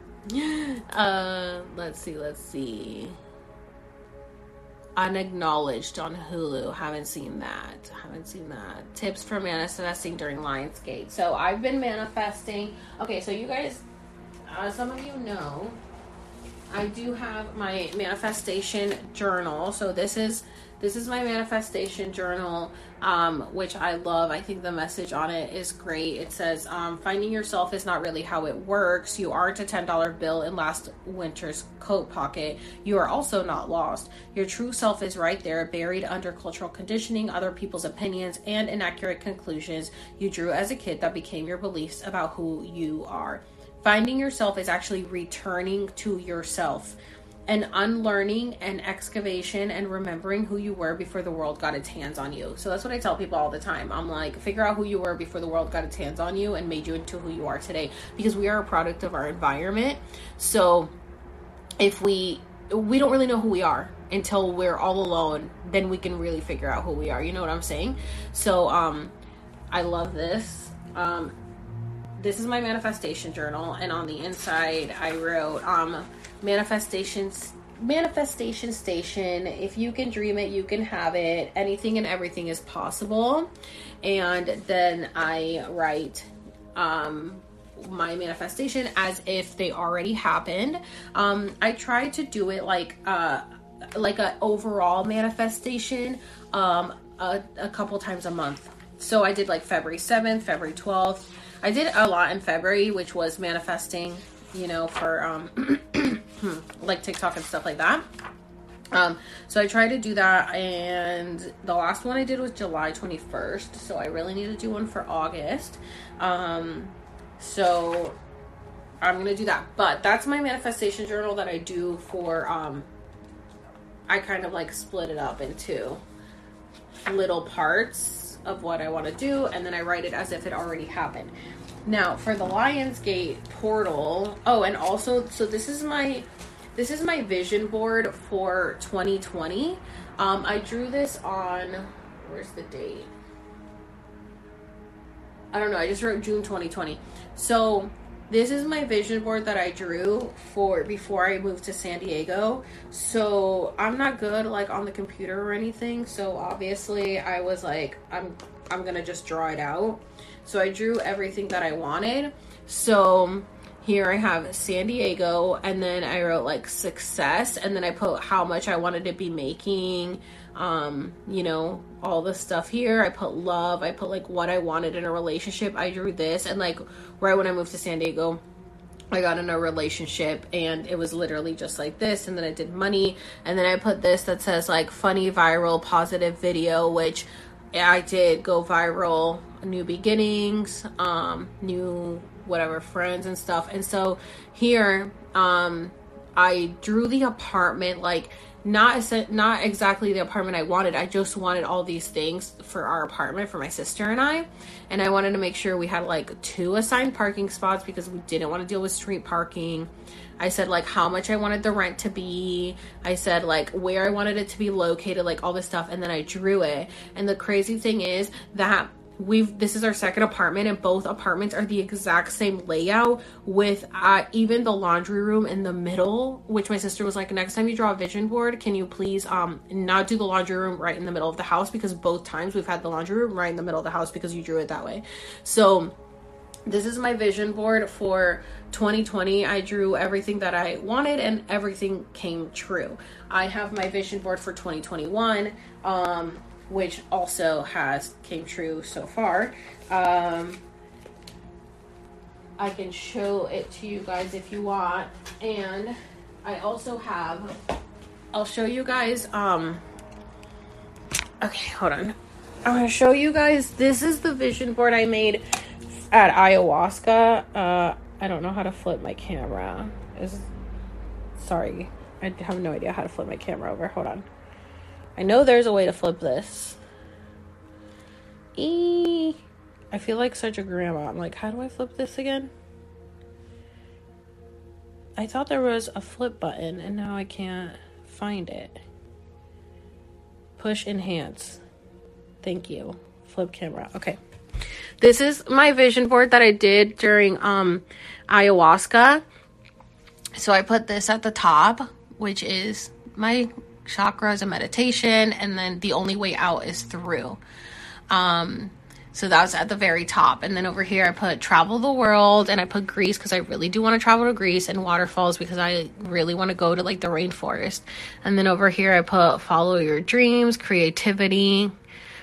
uh, let's see, let's see. Unacknowledged on Hulu. Haven't seen that. Haven't seen that. Tips for manifesting during Lion's Gate. So I've been manifesting. Okay, so you guys, uh, some of you know, I do have my manifestation journal. So this is this is my manifestation journal, um, which I love. I think the message on it is great. It says, um, "Finding yourself is not really how it works. You aren't a ten dollar bill in last winter's coat pocket. You are also not lost. Your true self is right there, buried under cultural conditioning, other people's opinions, and inaccurate conclusions you drew as a kid that became your beliefs about who you are." Finding yourself is actually returning to yourself and unlearning and excavation and remembering who you were before the world got its hands on you. So that's what I tell people all the time. I'm like, figure out who you were before the world got its hands on you and made you into who you are today because we are a product of our environment. So if we we don't really know who we are until we're all alone, then we can really figure out who we are. You know what I'm saying? So um I love this. Um this is my manifestation journal and on the inside i wrote um manifestations manifestation station. If you can dream it you can have it. Anything and everything is possible. And then i write um my manifestation as if they already happened. Um i try to do it like uh like a overall manifestation um a, a couple times a month. So i did like february 7th february 12th I did a lot in February, which was manifesting, you know, for um like TikTok and stuff like that. Um, so I tried to do that, and the last one I did was July 21st. So I really need to do one for August. Um, so I'm gonna do that. But that's my manifestation journal that I do for. Um, I kind of like split it up into little parts of what I want to do, and then I write it as if it already happened. Now, for the Lion's Gate portal, oh, and also, so this is my this is my vision board for 2020. Um, I drew this on where's the date? I don't know. I just wrote June 2020. So this is my vision board that I drew for before I moved to San Diego. So I'm not good like on the computer or anything. So obviously I was like, I'm I'm gonna just draw it out. So I drew everything that I wanted. So here I have San Diego, and then I wrote like success, and then I put how much I wanted to be making, um, you know, all the stuff here. I put love, I put like what I wanted in a relationship. I drew this, and like right when I moved to San Diego, I got in a relationship and it was literally just like this. And then I did money. And then I put this that says like funny, viral, positive video, which I did go viral. New beginnings, um, new whatever friends and stuff. And so here, um, I drew the apartment like not not exactly the apartment I wanted. I just wanted all these things for our apartment for my sister and I, and I wanted to make sure we had like two assigned parking spots because we didn't want to deal with street parking. I said like how much I wanted the rent to be. I said like where I wanted it to be located, like all this stuff, and then I drew it. And the crazy thing is that we've this is our second apartment and both apartments are the exact same layout with uh, even the laundry room in the middle which my sister was like next time you draw a vision board can you please um not do the laundry room right in the middle of the house? Because both times we've had the laundry room right in the middle of the house because you drew it that way. So this is my vision board for 2020 i drew everything that i wanted and everything came true. I have my vision board for 2021 um which also has came true so far. Um, I can show it to you guys if you want, and I also have. I'll show you guys. Um. Okay, hold on. I'm gonna show you guys. This is the vision board I made at ayahuasca. Uh, I don't know how to flip my camera. Is sorry, I have no idea how to flip my camera over. Hold on. I know there's a way to flip this. E. I feel like such a grandma. I'm like, how do I flip this again? I thought there was a flip button and now I can't find it. Push enhance. Thank you. Flip camera. Okay. This is my vision board that I did during um ayahuasca. So I put this at the top, which is my chakras and meditation, and then the only way out is through. Um, so that was at the very top. And then over here, I put travel the world and I put Greece because I really do want to travel to Greece and waterfalls because I really want to go to like the rainforest. And then over here, I put follow your dreams, creativity,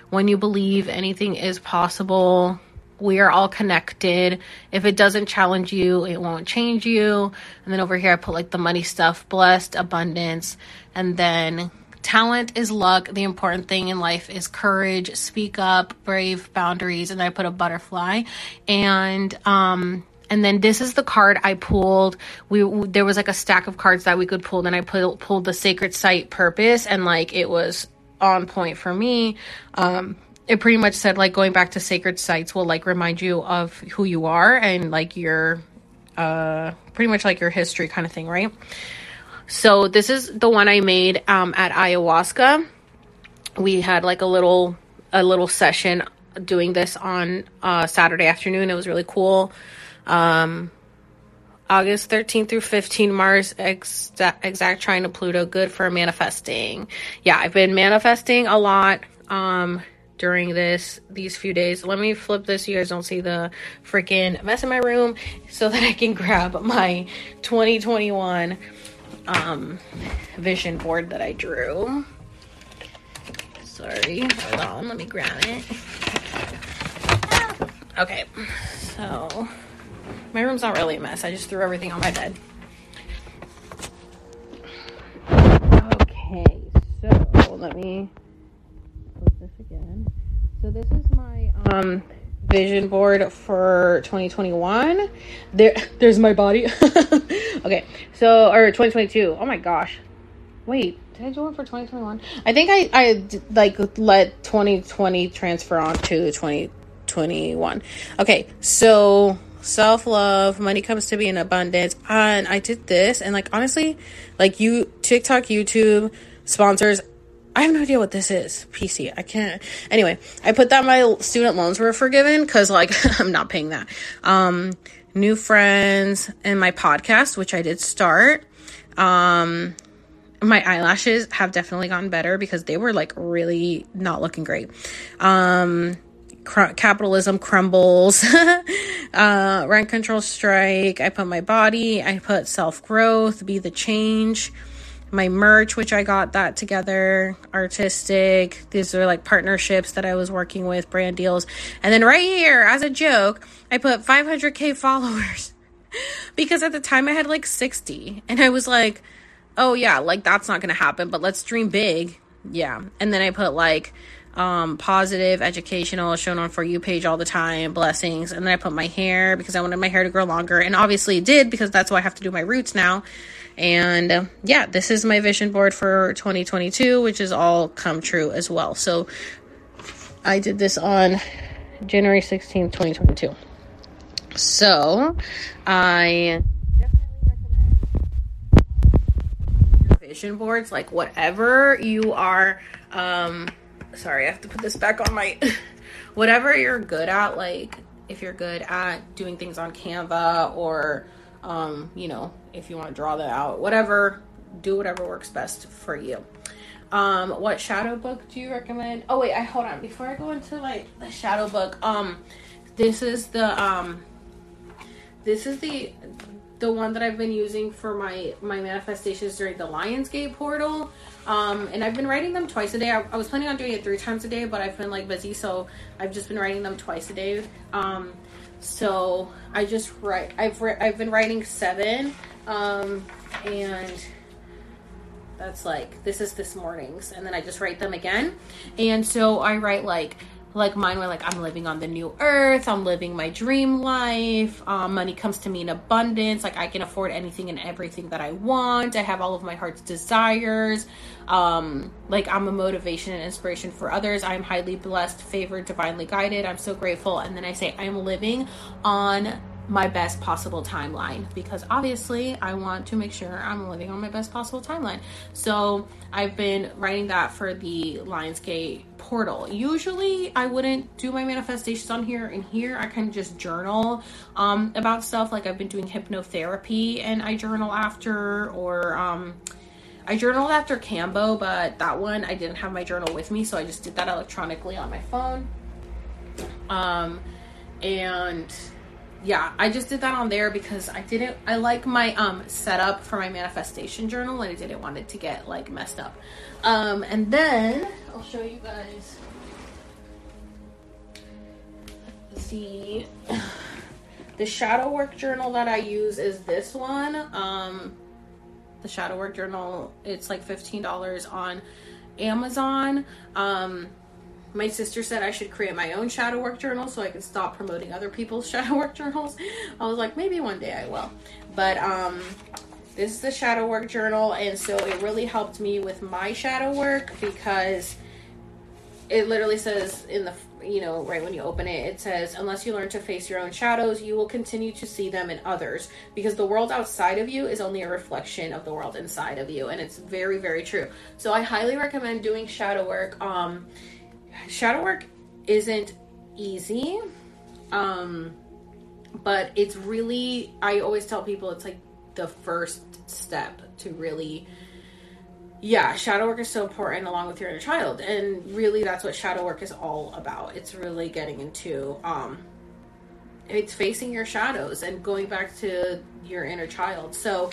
when you believe anything is possible. We are all connected. If it doesn't challenge you, it won't change you. And then over here, I put like the money stuff, blessed, abundance, and then talent is luck. The important thing in life is courage, speak up, brave boundaries. And I put a butterfly. And, um, and then this is the card I pulled. We there was like a stack of cards that we could pull. Then I pulled pulled the sacred site purpose, and like it was on point for me. Um, it pretty much said like going back to sacred sites will like remind you of who you are and like your uh pretty much like your history kind of thing, right? So this is the one I made um, at ayahuasca. We had like a little a little session doing this on uh, Saturday afternoon. It was really cool. Um, August 13th through 15, Mars exact, exact to Pluto, good for manifesting. Yeah, I've been manifesting a lot um, during this these few days. Let me flip this you guys don't see the freaking mess in my room so that I can grab my 2021 um, vision board that I drew. Sorry, hold on, let me grab it. Okay, so my room's not really a mess. I just threw everything on my bed. Okay, so let me flip this again. So this is my um vision board for 2021. There, there's my body. okay, so or 2022. Oh my gosh, wait, did I do one for 2021? I think I I like let 2020 transfer on to 2021. Okay, so self love, money comes to me in abundance, and I did this, and like honestly, like you TikTok, YouTube sponsors I have no idea what this is. PC. I can't. Anyway, I put that my student loans were forgiven because like I'm not paying that. Um, new friends and my podcast, which I did start. Um, my eyelashes have definitely gotten better because they were like really not looking great. Um, cr- capitalism crumbles. uh, rent control strike. I put my body. I put self growth. Be the change my merch, which I got that together, artistic. These are like partnerships that I was working with, brand deals. And then right here, as a joke, I put 500k followers because at the time I had like 60. And I was like, oh yeah, like that's not going to happen, but let's dream big. Yeah. And then I put like, um, positive, educational, shown on For You page all the time, blessings. And then I put my hair because I wanted my hair to grow longer. And obviously it did because that's why I have to do my roots now. And uh, yeah, this is my vision board for 2022, which is all come true as well. So I did this on January 16th, 2022. So I definitely recommend vision boards, like whatever you are, um, sorry, I have to put this back on my, whatever you're good at, like if you're good at doing things on Canva or, um, you know, if you want to draw that out, whatever, do whatever works best for you. Um, what shadow book do you recommend? Oh wait, I hold on before I go into like the shadow book. Um, this is the um, this is the the one that I've been using for my my manifestations during the Lion's Gate portal. Um, and I've been writing them twice a day. I, I, was planning on doing it three times a day, but I've been like busy, so I've just been writing them twice a day. Um, so I just write. I've re- I've been writing seven, um, and that's like this is this morning's, and then I just write them again. And so I write like like mine were like i'm living on the new earth i'm living my dream life um, money comes to me in abundance like i can afford anything and everything that i want i have all of my heart's desires um, like i'm a motivation and inspiration for others i'm highly blessed favored divinely guided i'm so grateful and then i say i'm living on my best possible timeline because obviously I want to make sure I'm living on my best possible timeline. So I've been writing that for the Lion's Gate portal. Usually I wouldn't do my manifestations on here and here I kind of just journal um, about stuff like I've been doing hypnotherapy and I journal after or um, I journaled after Kambo, but that one I didn't have my journal with me, so I just did that electronically on my phone. Um, and yeah, I just did that on there because I didn't I like my um setup for my manifestation journal and I didn't want it to get like messed up. Um and then I'll show you guys the the shadow work journal that I use is this one. Um the shadow work journal, it's like $15 on Amazon. Um my sister said I should create my own shadow work journal so I could stop promoting other people's shadow work journals. I was like, maybe one day I will. But um, this is the shadow work journal, and so it really helped me with my shadow work because it literally says in the you know right when you open it it says unless you learn to face your own shadows you will continue to see them in others because the world outside of you is only a reflection of the world inside of you and it's very very true so i highly recommend doing shadow work um shadow work isn't easy um but it's really i always tell people it's like the first step to really yeah shadow work is so important along with your inner child and really that's what shadow work is all about. It's really getting into um it's facing your shadows and going back to your inner child. So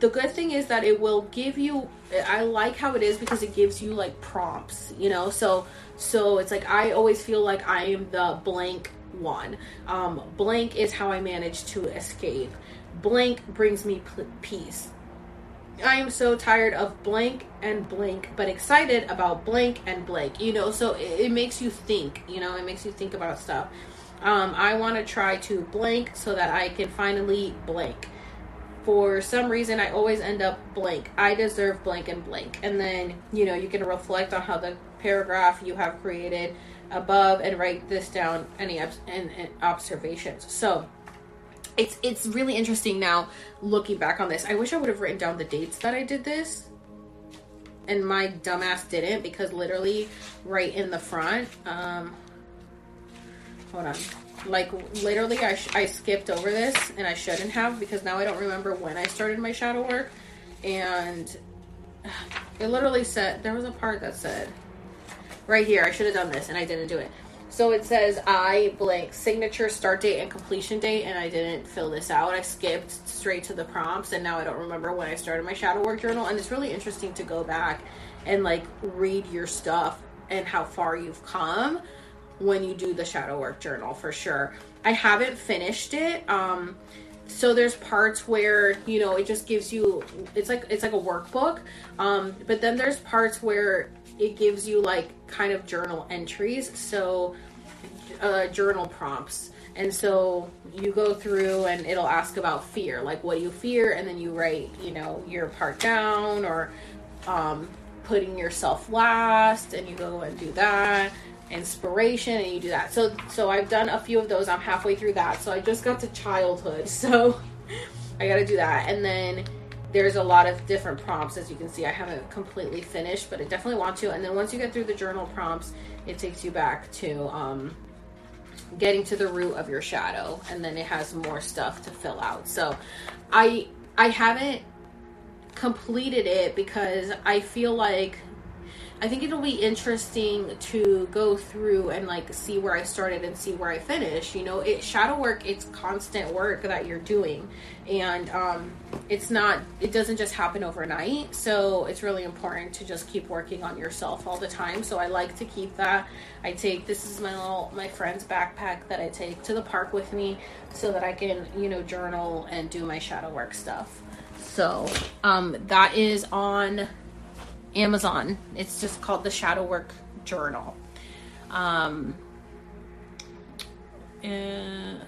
the good thing is that it will give you i like how it is because it gives you like prompts you know so so it's like I always feel like I am the blank one. Um, blank is how I manage to escape. Blank brings me p- peace. I am so tired of blank and blank, but excited about blank and blank. You know, so it, it makes you think. You know, it makes you think about stuff. Um, I want to try to blank so that I can finally blank. For some reason, I always end up blank. I deserve blank and blank. And then, you know, you can reflect on how the paragraph you have created above and write this down any and, and observations so it's it's really interesting now looking back on this i wish i would have written down the dates that i did this and my dumbass didn't because literally right in the front, um, hold on, like literally I, sh- I skipped over this and I shouldn't have because now I don't remember when I started my shadow work, and it literally said there was a part that said right here I should have done this and I didn't do it. So it says I blank signature, start date, and completion date, and I didn't fill this out. I skipped straight to the prompts, and now I don't remember when I started my shadow work journal. And it's really interesting to go back and like read your stuff and how far you've come when you do the shadow work journal for sure. I haven't finished it. Um, so there's parts where you know it just gives you it's like it's like a workbook um, but then there's parts where it gives you like kind of journal entries so uh, journal prompts and so you go through and it'll ask about fear like what do you fear and then you write you know your part down or um, putting yourself last and you go and do that inspiration and you do that. So so i've done a few of those. I'm halfway through that. So i just got to childhood. So i got to do that. And then there's a lot of different prompts as you can see. I haven't completely finished but i definitely want to. And then once you get through the journal prompts it takes you back to um, getting to the root of your shadow. And then it has more stuff to fill out. So i i haven't completed it because i feel like I think it'll be interesting to go through and like see where I started and see where I finish. You know, it shadow work, it's constant work that you're doing. And um it's not it doesn't just happen overnight. So it's really important to just keep working on yourself all the time. So I like to keep that. I take this is my little my friend's backpack that I take to the park with me so that I can, you know, journal and do my shadow work stuff. So, um that is on Amazon. It's just called the Shadow Work Journal. Um, uh,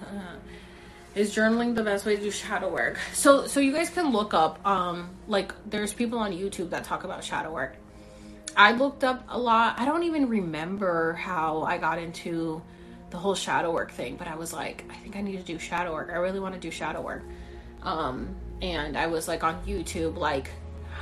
is journaling the best way to do shadow work? So, so you guys can look up. Um, like, there's people on YouTube that talk about shadow work. I looked up a lot. I don't even remember how I got into the whole shadow work thing, but I was like, I think I need to do shadow work. I really want to do shadow work. Um, and I was like on YouTube, like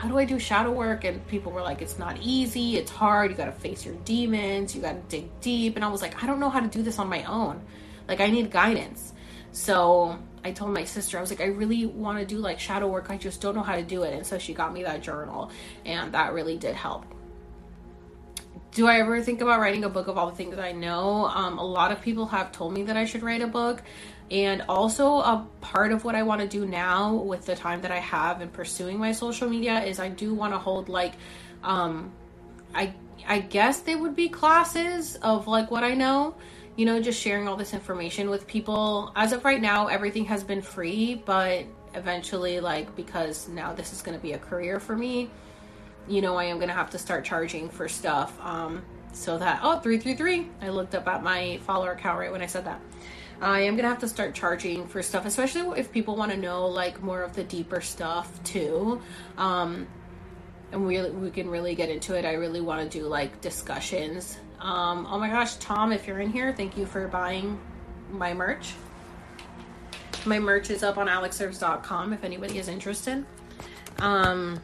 how do I do shadow work? And people were like, it's not easy, it's hard, you gotta face your demons, you gotta dig deep. And I was like, I don't know how to do this on my own. Like, I need guidance. So I told my sister, I was like, I really wanna do like shadow work, I just don't know how to do it. And so she got me that journal, and that really did help. Do I ever think about writing a book of all the things I know? Um, a lot of people have told me that I should write a book. And also, a part of what I want to do now with the time that I have in pursuing my social media is I do want to hold like, um, I I guess they would be classes of like what I know, you know, just sharing all this information with people. As of right now, everything has been free, but eventually, like because now this is going to be a career for me, you know, I am going to have to start charging for stuff. Um, so that oh three three three, I looked up at my follower count right when I said that. I am gonna have to start charging for stuff, especially if people want to know like more of the deeper stuff too. Um, and we we can really get into it. I really want to do like discussions. Um, oh my gosh, Tom, if you're in here, thank you for buying my merch. My merch is up on alexserves.com if anybody is interested. Um,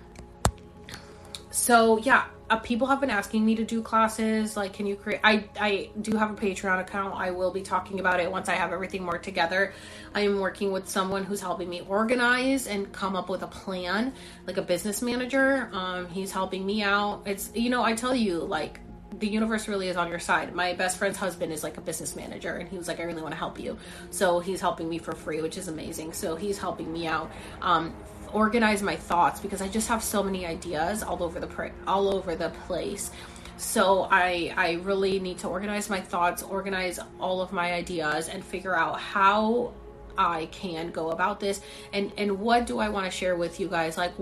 so yeah, uh, people have been asking me to do classes like can you create i i do have a patreon account i will be talking about it once i have everything more together i am working with someone who's helping me organize and come up with a plan like a business manager um he's helping me out it's you know i tell you like the universe really is on your side. My best friend's husband is like a business manager, and he was like, "I really want to help you," so he's helping me for free, which is amazing. So he's helping me out. Um, organize my thoughts because I just have so many ideas all over the all over the place. So I I really need to organize my thoughts, organize all of my ideas and figure out how I can go about this. And and what do I want to share with you guys? Like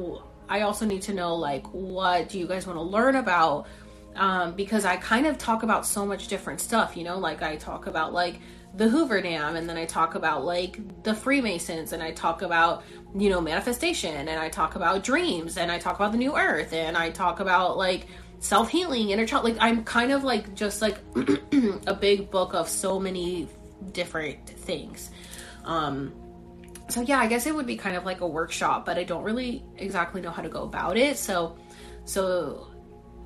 I also need to know like what do you guys want to learn about? Um, because I kind of talk about so much different stuff, you know, like I talk about like the Hoover Dam, and then I talk about like the Freemasons, and I talk about you know manifestation, and I talk about dreams, and I talk about the New Earth, and I talk about like self healing, inner child. Like I'm kind of like just like a big book of so many different things. Um, so yeah, I guess it would be kind of like a workshop, but I don't really exactly know how to go about it. So, so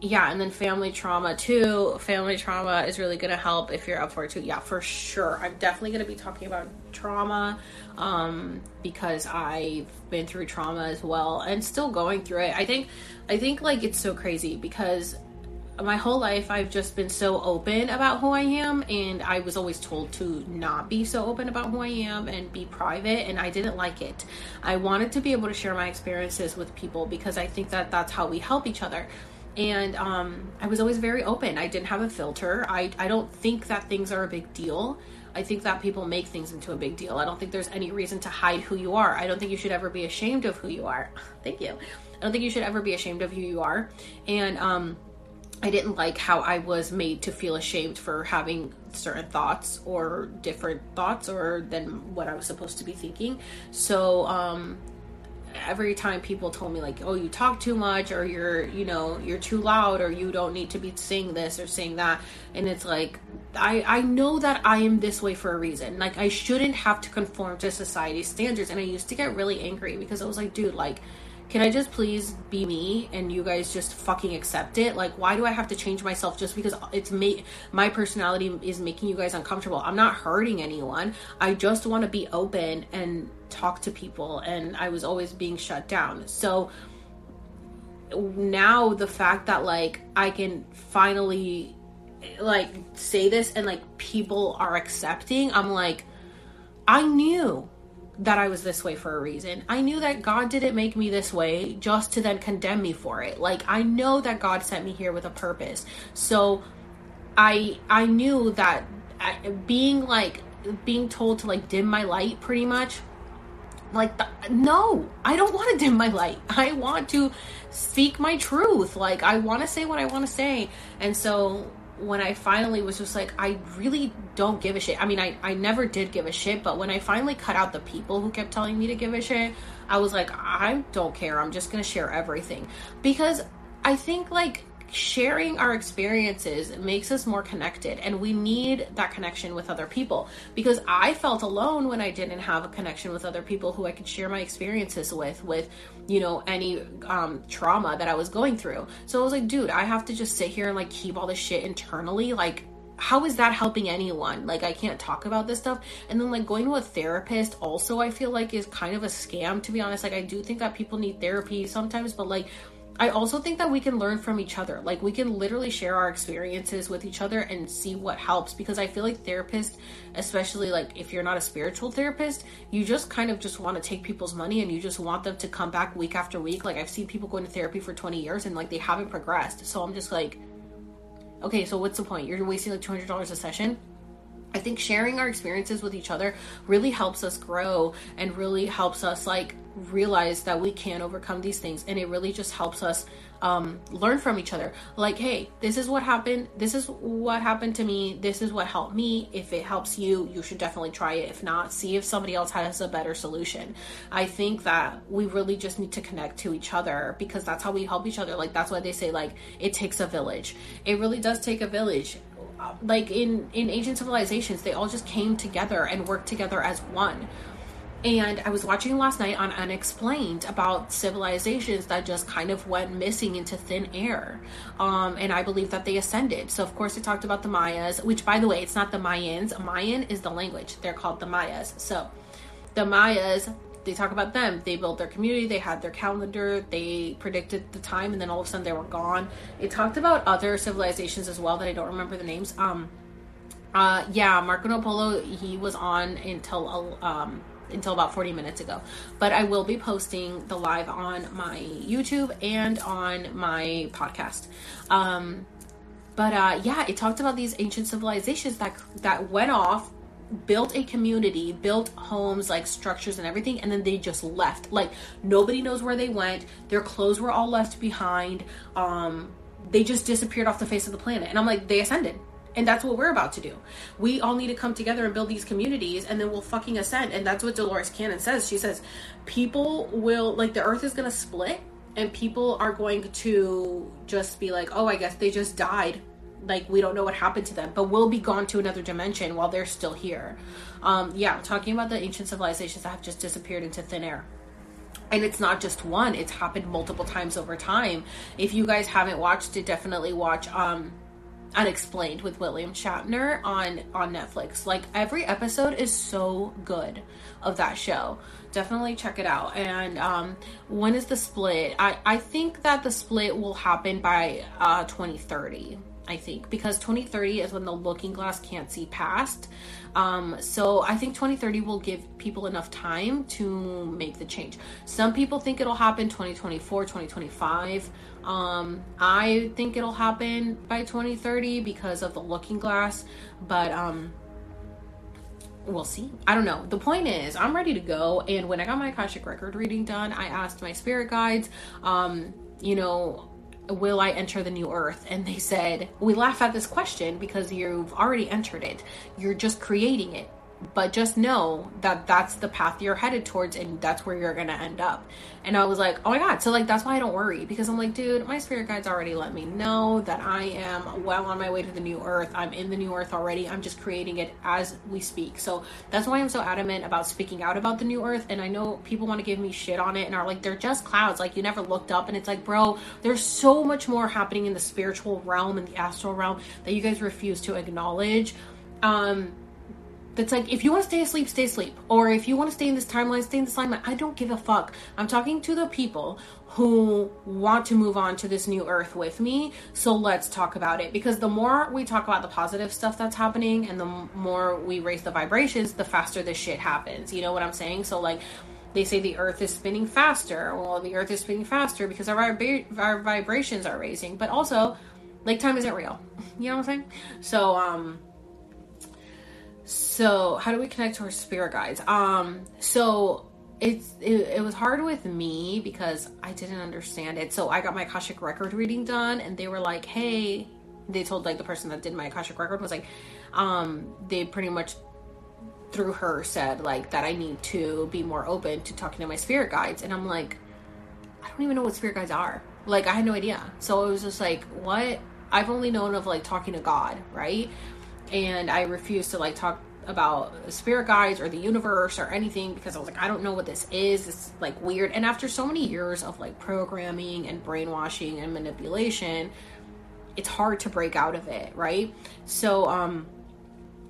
yeah, and then family trauma too. Family trauma is really going to help if you're up for it too. Yeah, for sure. I'm definitely going to be talking about trauma um, because I've been through trauma as well and still going through it. I think, I think like it's so crazy because my whole life I've just been so open about who I am and I was always told to not be so open about who I am and be private and I didn't like it. I wanted to be able to share my experiences with people because I think that that's how we help each other. And um, I was always very open. I didn't have a filter. I, I don't think that things are a big deal. I think that people make things into a big deal. I don't think there's any reason to hide who you are. I don't think you should ever be ashamed of who you are. Thank you. I don't think you should ever be ashamed of who you are. And um, I didn't like how I was made to feel ashamed for having certain thoughts or different thoughts or than what I was supposed to be thinking. So um every time people told me like, "Oh, you talk too much or you're, you know, you're too loud or you don't need to be saying this or saying that." And it's like I I know that I am this way for a reason. Like I shouldn't have to conform to society's standards and I used to get really angry because I was like, "Dude, like can I just please be me and you guys just fucking accept it? Like, why do I have to change myself just because it's me? My personality is making you guys uncomfortable. I'm not hurting anyone. I just want to be open and talk to people, and I was always being shut down. So now the fact that like I can finally like say this and like people are accepting, I'm like, I knew that I was this way for a reason. I knew that God didn't make me this way just to then condemn me for it. Like I know that God sent me here with a purpose. So I I knew that being like being told to like dim my light pretty much like the, no i don't want to dim my light i want to speak my truth like i want to say what i want to say and so when I finally was just like, I really don't give a shit. I mean, I, I never did give a shit, but when I finally cut out the people who kept telling me to give a shit, I was like, I don't care. I'm just going to share everything. Because I think, like, sharing our experiences makes us more connected and we need that connection with other people because i felt alone when i didn't have a connection with other people who i could share my experiences with with you know any um, trauma that i was going through so i was like dude i have to just sit here and like keep all this shit internally like how is that helping anyone? Like, I can't talk about this stuff. And then, like, going to a therapist also, I feel like is kind of a scam, to be honest. Like, I do think that people need therapy sometimes, but like, I also think that we can learn from each other. Like we can literally share our experiences with each other and see what helps because I feel like therapists, especially like if you're not a spiritual therapist, you just kind of just want to take people's money and you just want them to come back week after week. Like I've seen people going to therapy for 20 years and like they haven't progressed. So I'm just like okay, so what's the point? You're wasting like $200 a session? I think sharing our experiences with each other really helps us grow and really helps us like realize that we can overcome these things. And it really just helps us um, learn from each other. Like hey this is what happened. This is what happened to me. This is what helped me. If it helps you you should definitely try it. If not see if somebody else has a better solution. I think that we really just need to connect to each other because that's how we help each other. Like that's why they say like it takes a village. It really does take a village like in in ancient civilizations they all just came together and worked together as one and I was watching last night on Unexplained about civilizations that just kind of went missing into thin air. Um, and I believe that they ascended. So, of course, they talked about the Mayas, which, by the way, it's not the Mayans. Mayan is the language. They're called the Mayas. So, the Mayas, they talk about them. They built their community, they had their calendar, they predicted the time, and then all of a sudden they were gone. It talked about other civilizations as well that I don't remember the names. Um, uh, yeah, Marco Polo, he was on until um, until about 40 minutes ago. But I will be posting the live on my YouTube and on my podcast. Um, but uh, yeah, it talked about these ancient civilizations that that went off, built a community, built homes, like structures and everything, and then they just left. Like nobody knows where they went. Their clothes were all left behind. Um, they just disappeared off the face of the planet. And I'm like, they ascended and that's what we're about to do. We all need to come together and build these communities and then we'll fucking ascend. And that's what Dolores Cannon says. She says, people will, like, the earth is going to split and people are going to just be like, oh, I guess they just died. Like, we don't know what happened to them, but we'll be gone to another dimension while they're still here. Um, yeah, talking about the ancient civilizations that have just disappeared into thin air. and it's not just one it's happened multiple times over time. If you guys haven't watched it definitely watch um unexplained with william shatner on on netflix. Like every episode is so good of that show. Definitely check it out. And um when is the split? I i think that the split will happen by uh 2030 I think, because 2030 is when the looking glass can't see past. Um, so I think 2030 will give people enough time to make the change. Some people think it'll happen 2024, 2025. Um, I think it'll happen by 2030 because of the looking glass, but um, we'll see. I don't know. The point is, I'm ready to go. And when I got my Akashic record reading done, I asked my spirit guides, um, you know, will I enter the new earth? And they said, we laugh at this question because you've already entered it. You're just creating it but just know that that's the path you're headed towards and that's where you're gonna end up. And i was like oh my god. So like that's why i don't worry because i'm like dude my spirit guides already let me know that i am well on my way to the new earth. I'm in the new earth already. I'm just creating it as we speak. So that's why i'm so adamant about speaking out about the new earth. And i know people want to give me shit on it and are like they're just clouds. Like you never looked up and it's like bro there's so much more happening in the spiritual realm and the astral realm that you guys refuse to acknowledge. Um that's like if you want to stay asleep stay asleep. Or if you want to stay in this timeline stay in this timeline. I don't give a fuck. I'm talking to the people who want to move on to this new earth with me so let's talk about it. Because the more we talk about the positive stuff that's happening and the more we raise the vibrations the faster this shit happens. You know what i'm saying? So like they say the earth is spinning faster. Well the earth is spinning faster because our, vib- our vibrations are raising. But also like time isn't real. You know what i'm saying? So um so how do we connect to our spirit guides? Um so it's it, it, was hard with me because i didn't understand it. So i got my akashic record reading done and they were like hey they told like the person that did my akashic record was like um they pretty much through her said like that i need to be more open to talking to my spirit guides. And i'm like i don't even know what spirit guides are. Like i had no idea. So it was just like what? I've only known of like talking to god right? And I refused to like talk about spirit guides or the universe or anything because I was like, I don't know what this is. It's like weird. And after so many years of like programming and brainwashing and manipulation, it's hard to break out of it, right? So, um,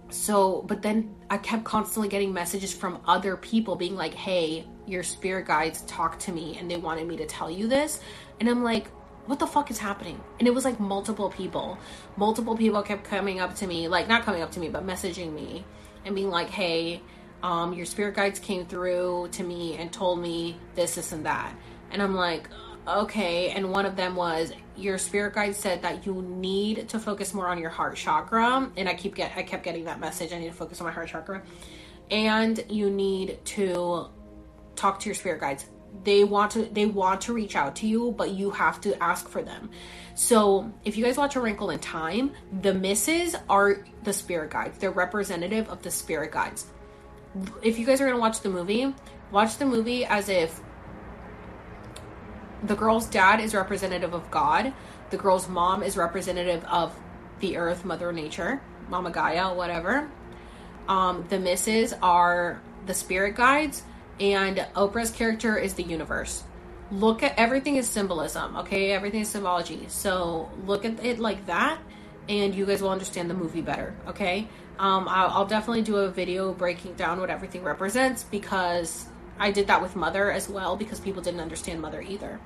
so, but then I kept constantly getting messages from other people being like, hey, your spirit guides talked to me and they wanted me to tell you this. And I'm like, what the fuck is happening? And it was like multiple people. Multiple people kept coming up to me, like not coming up to me, but messaging me and being like, hey, um, your spirit guides came through to me and told me this, this, and that. And I'm like, okay. And one of them was, your spirit guide said that you need to focus more on your heart chakra. And I keep get, I kept getting that message. I need to focus on my heart chakra. And you need to talk to your spirit guides they want to they want to reach out to you but you have to ask for them so if you guys watch a wrinkle in time the misses are the spirit guides. They're representative of the spirit guides. If you guys are going to watch the movie watch the movie as if the girl's dad is representative of god the girl's mom is representative of the earth mother nature mama gaia whatever. Um, the misses are the spirit guides and Oprah's character is the universe. Look at everything is symbolism, okay? Everything is symbology. So look at it like that, and you guys will understand the movie better, okay? Um, I'll, I'll definitely do a video breaking down what everything represents because I did that with Mother as well because people didn't understand Mother either.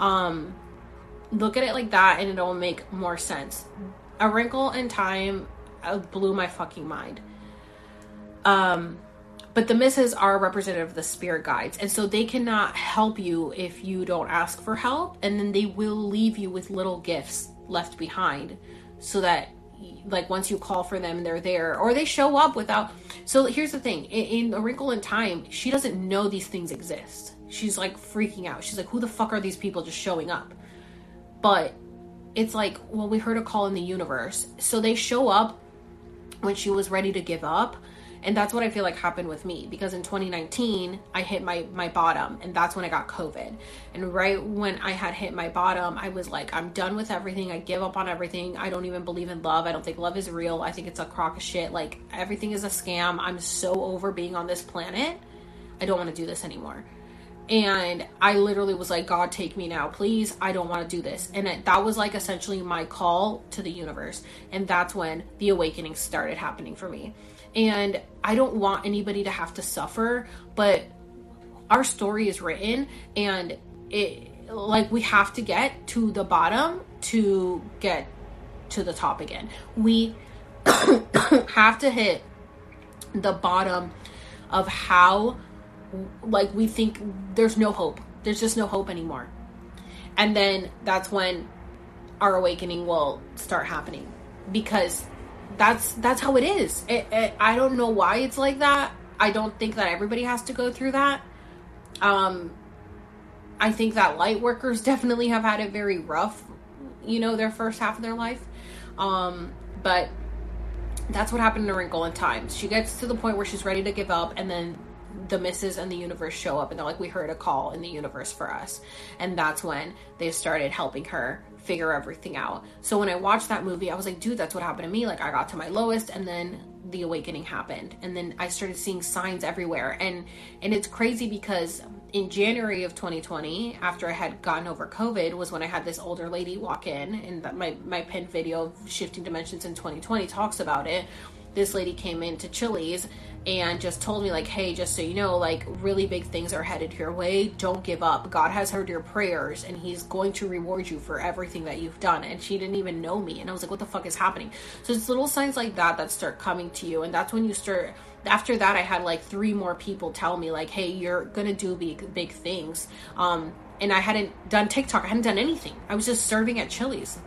Um, look at it like that, and it'll make more sense. A Wrinkle in Time uh, blew my fucking mind. Um, but the misses are representative of the spirit guides. And so they cannot help you if you don't ask for help. And then they will leave you with little gifts left behind so that like once you call for them they're there. Or they show up without so here's the thing. In, in a wrinkle in time she doesn't know these things exist. She's like freaking out. She's like who the fuck are these people just showing up? But it's like well we heard a call in the universe. So they show up when she was ready to give up and that's what i feel like happened with me because in 2019 i hit my my bottom and that's when i got covid. And right when i had hit my bottom i was like i'm done with everything. I give up on everything. I don't even believe in love. I don't think love is real. I think it's a crock of shit. Like everything is a scam. I'm so over being on this planet. I don't want to do this anymore. And I literally was like, God, take me now, please. I don't want to do this. And it, that was like essentially my call to the universe. And that's when the awakening started happening for me. And I don't want anybody to have to suffer, but our story is written and it like we have to get to the bottom to get to the top again. We have to hit the bottom of how like we think there's no hope. There's just no hope anymore. And then that's when our awakening will start happening because that's that's how it is. It, it, I don't know why it's like that. I don't think that everybody has to go through that. Um I think that light workers definitely have had it very rough, you know, their first half of their life. Um but that's what happened to Wrinkle in Time. She gets to the point where she's ready to give up, and then the misses and the universe show up and they're like we heard a call in the universe for us. And that's when they started helping her figure everything out. So when i watched that movie i was like dude that's what happened to me. Like i got to my lowest and then the awakening happened. And then i started seeing signs everywhere. And and it's crazy because in january of 2020 after i had gotten over covid was when i had this older lady walk in and my my pinned video of shifting dimensions in 2020 talks about it. This lady came into chili's and just told me like hey just so you know like really big things are headed your way. Don't give up. God has heard your prayers and he's going to reward you for everything that you've done. And she didn't even know me and i was like what the fuck is happening? So it's little signs like that that start coming to you and that's when you start after that i had like three more people tell me like hey you're gonna do big big things. Um and i hadn't done tiktok i hadn't done anything. I was just serving at chili's.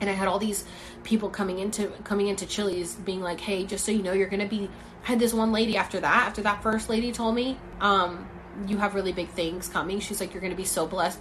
And i had all these people coming into coming into chili's being like hey just so you know you're gonna be Had this one lady after that, after that first lady told me, um, you have really big things coming. She's like, you're going to be so blessed,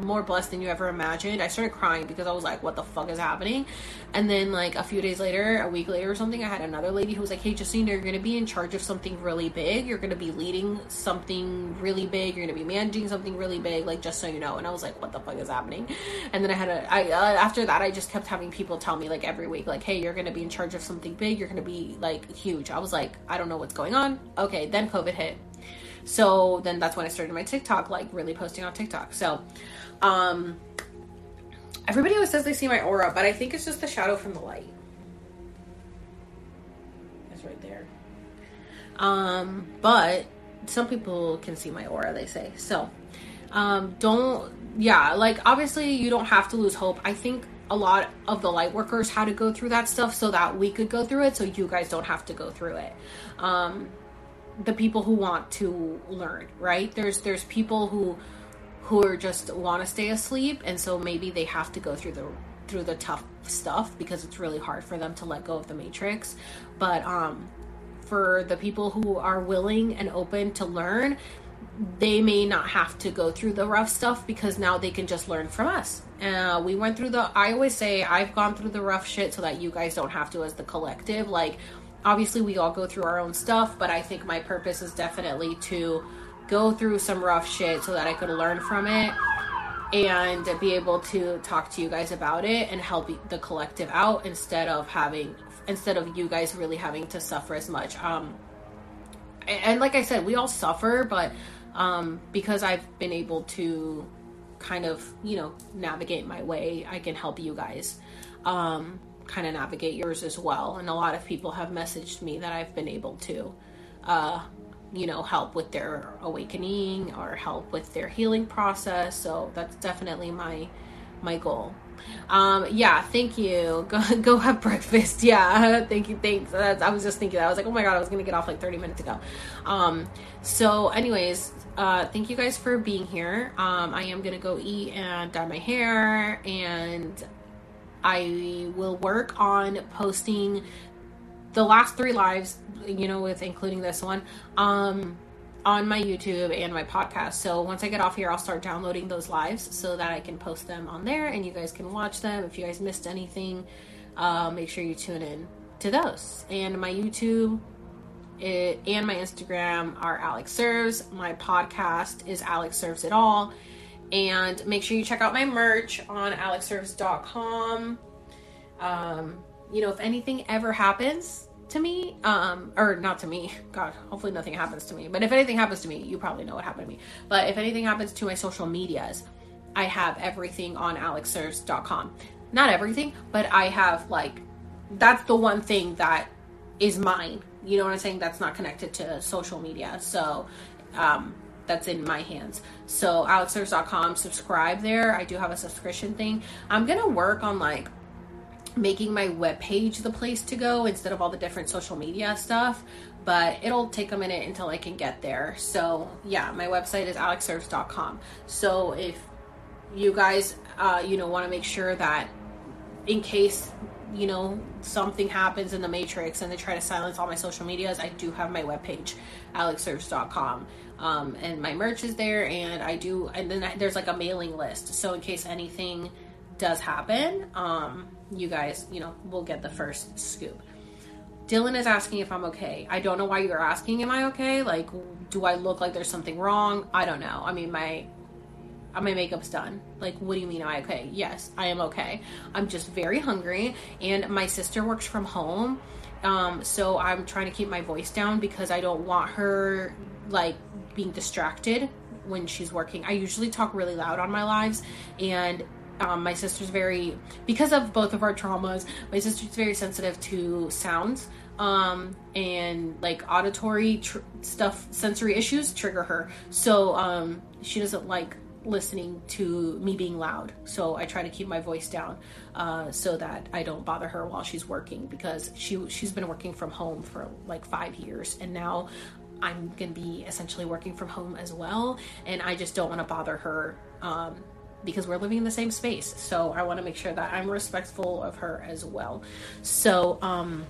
more blessed than you ever imagined. I started crying because I was like, what the fuck is happening? And then, like, a few days later, a week later or something, I had another lady who was like, hey, just so you know, you're going to be in charge of something really big. You're going to be leading something really big. You're going to be managing something really big, like, just so you know. And I was like, what the fuck is happening? And then I had a, I, uh, after that, I just kept having people tell me, like, every week, like, hey, you're going to be in charge of something big. You're going to be, like, huge. I was like, I don't know what's going on. Okay, then COVID hit so then that's when I started my TikTok, like really posting on TikTok. So, um, everybody always says they see my aura, but I think it's just the shadow from the light. It's right there. Um, but some people can see my aura, they say. So, um, don't, yeah, like obviously you don't have to lose hope. I think a lot of the light workers had to go through that stuff so that we could go through it so you guys don't have to go through it. Um, the people who want to learn, right? There's there's people who who are just want to stay asleep and so maybe they have to go through the through the tough stuff because it's really hard for them to let go of the matrix. But um for the people who are willing and open to learn, they may not have to go through the rough stuff because now they can just learn from us. Uh, we went through the, I always say, I've gone through the rough shit so that you guys don't have to as the collective. Like, obviously we all go through our own stuff, but I think my purpose is definitely to go through some rough shit so that I could learn from it and be able to talk to you guys about it and help the collective out instead of having instead of you guys really having to suffer as much. Um and like i said we all suffer but um because i've been able to kind of you know navigate my way i can help you guys. Um kind of navigate yours as well. And a lot of people have messaged me that I've been able to, uh, you know, help with their awakening or help with their healing process. So that's definitely my my goal. Um, yeah, thank you. Go go have breakfast. Yeah, thank you. Thanks. That's, I was just thinking that. I was like, oh my god, I was gonna get off like 30 minutes ago. Um, so, anyways, uh, thank you guys for being here. Um, I am gonna go eat and dye my hair, and I will work on posting the last three lives, you know, with including this one, um, on my YouTube and my podcast. So once I get off here, I'll start downloading those lives so that I can post them on there and you guys can watch them. If you guys missed anything, uh, make sure you tune in to those. And my YouTube it, and my Instagram are Alex Serves. My podcast is Alex Serves It All. And make sure you check out my merch on alexserves.com. Um, you know, if anything ever happens, to me, um, or not to me. God, hopefully nothing happens to me. But if anything happens to me, you probably know what happened to me. But if anything happens to my social medias, I have everything on alexserves.com. Not everything, but I have like that's the one thing that is mine. You know what I'm saying? That's not connected to social media. So um, that's in my hands. So alexserves.com, subscribe there. I do have a subscription thing. I'm gonna work on like making my webpage the place to go instead of all the different social media stuff but it'll take a minute until I can get there. So, yeah, my website is alexserves.com. So, if you guys, uh, you know, want to make sure that in case, you know, something happens in the matrix and they try to silence all my social medias, I do have my webpage, alexserves.com. Um, and my merch is there, and I do, and then there's like a mailing list. So, in case anything does happen, um, you guys, you know, will get the first scoop. Dylan is asking if I'm okay. I don't know why you're asking, am I okay? Like, do I look like there's something wrong? I don't know. I mean, my my makeup's done. Like, what do you mean am I okay? Yes, I am okay. I'm just very hungry, and my sister works from home, um, so I'm trying to keep my voice down because I don't want her like being distracted when she's working. I usually talk really loud on my lives, and um, my sister's very because of both of our traumas my sister's very sensitive to sounds um, and like auditory tr- stuff sensory issues trigger her so um, she doesn't like listening to me being loud so i try to keep my voice down uh, so that i don't bother her while she's working because she she's been working from home for like five years and now i'm gonna be essentially working from home as well and i just don't want to bother her um, because we're living in the same space. So I want to make sure that I'm respectful of her as well. So, um,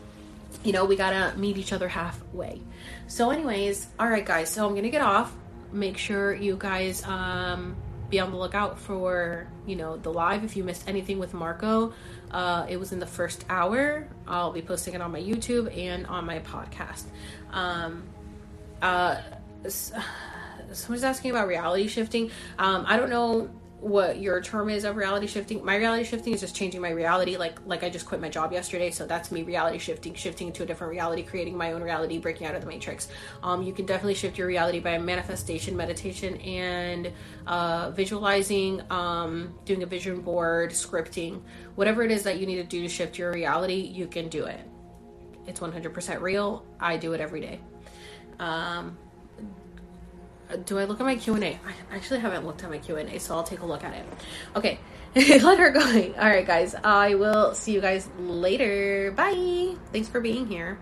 you know, we gotta meet each other halfway. So, anyways, all right, guys. So I'm gonna get off. Make sure you guys um, be on the lookout for you know the live. If you missed anything with Marco, uh, it was in the first hour. I'll be posting it on my YouTube and on my podcast. Um, uh, someone's asking about reality shifting. Um, I don't know what your term is of reality shifting. My reality shifting is just changing my reality. Like like I just quit my job yesterday, so that's me reality shifting, shifting to a different reality, creating my own reality, breaking out of the matrix. Um, you can definitely shift your reality by manifestation, meditation, and uh, visualizing, um, doing a vision board, scripting, whatever it is that you need to do to shift your reality. You can do it. It's 100% real. I do it every day. Um, do I look at my Q and A? I actually haven't looked at my Q and A, so I'll take a look at it. Okay, let her go. All right, guys. I will see you guys later. Bye. Thanks for being here.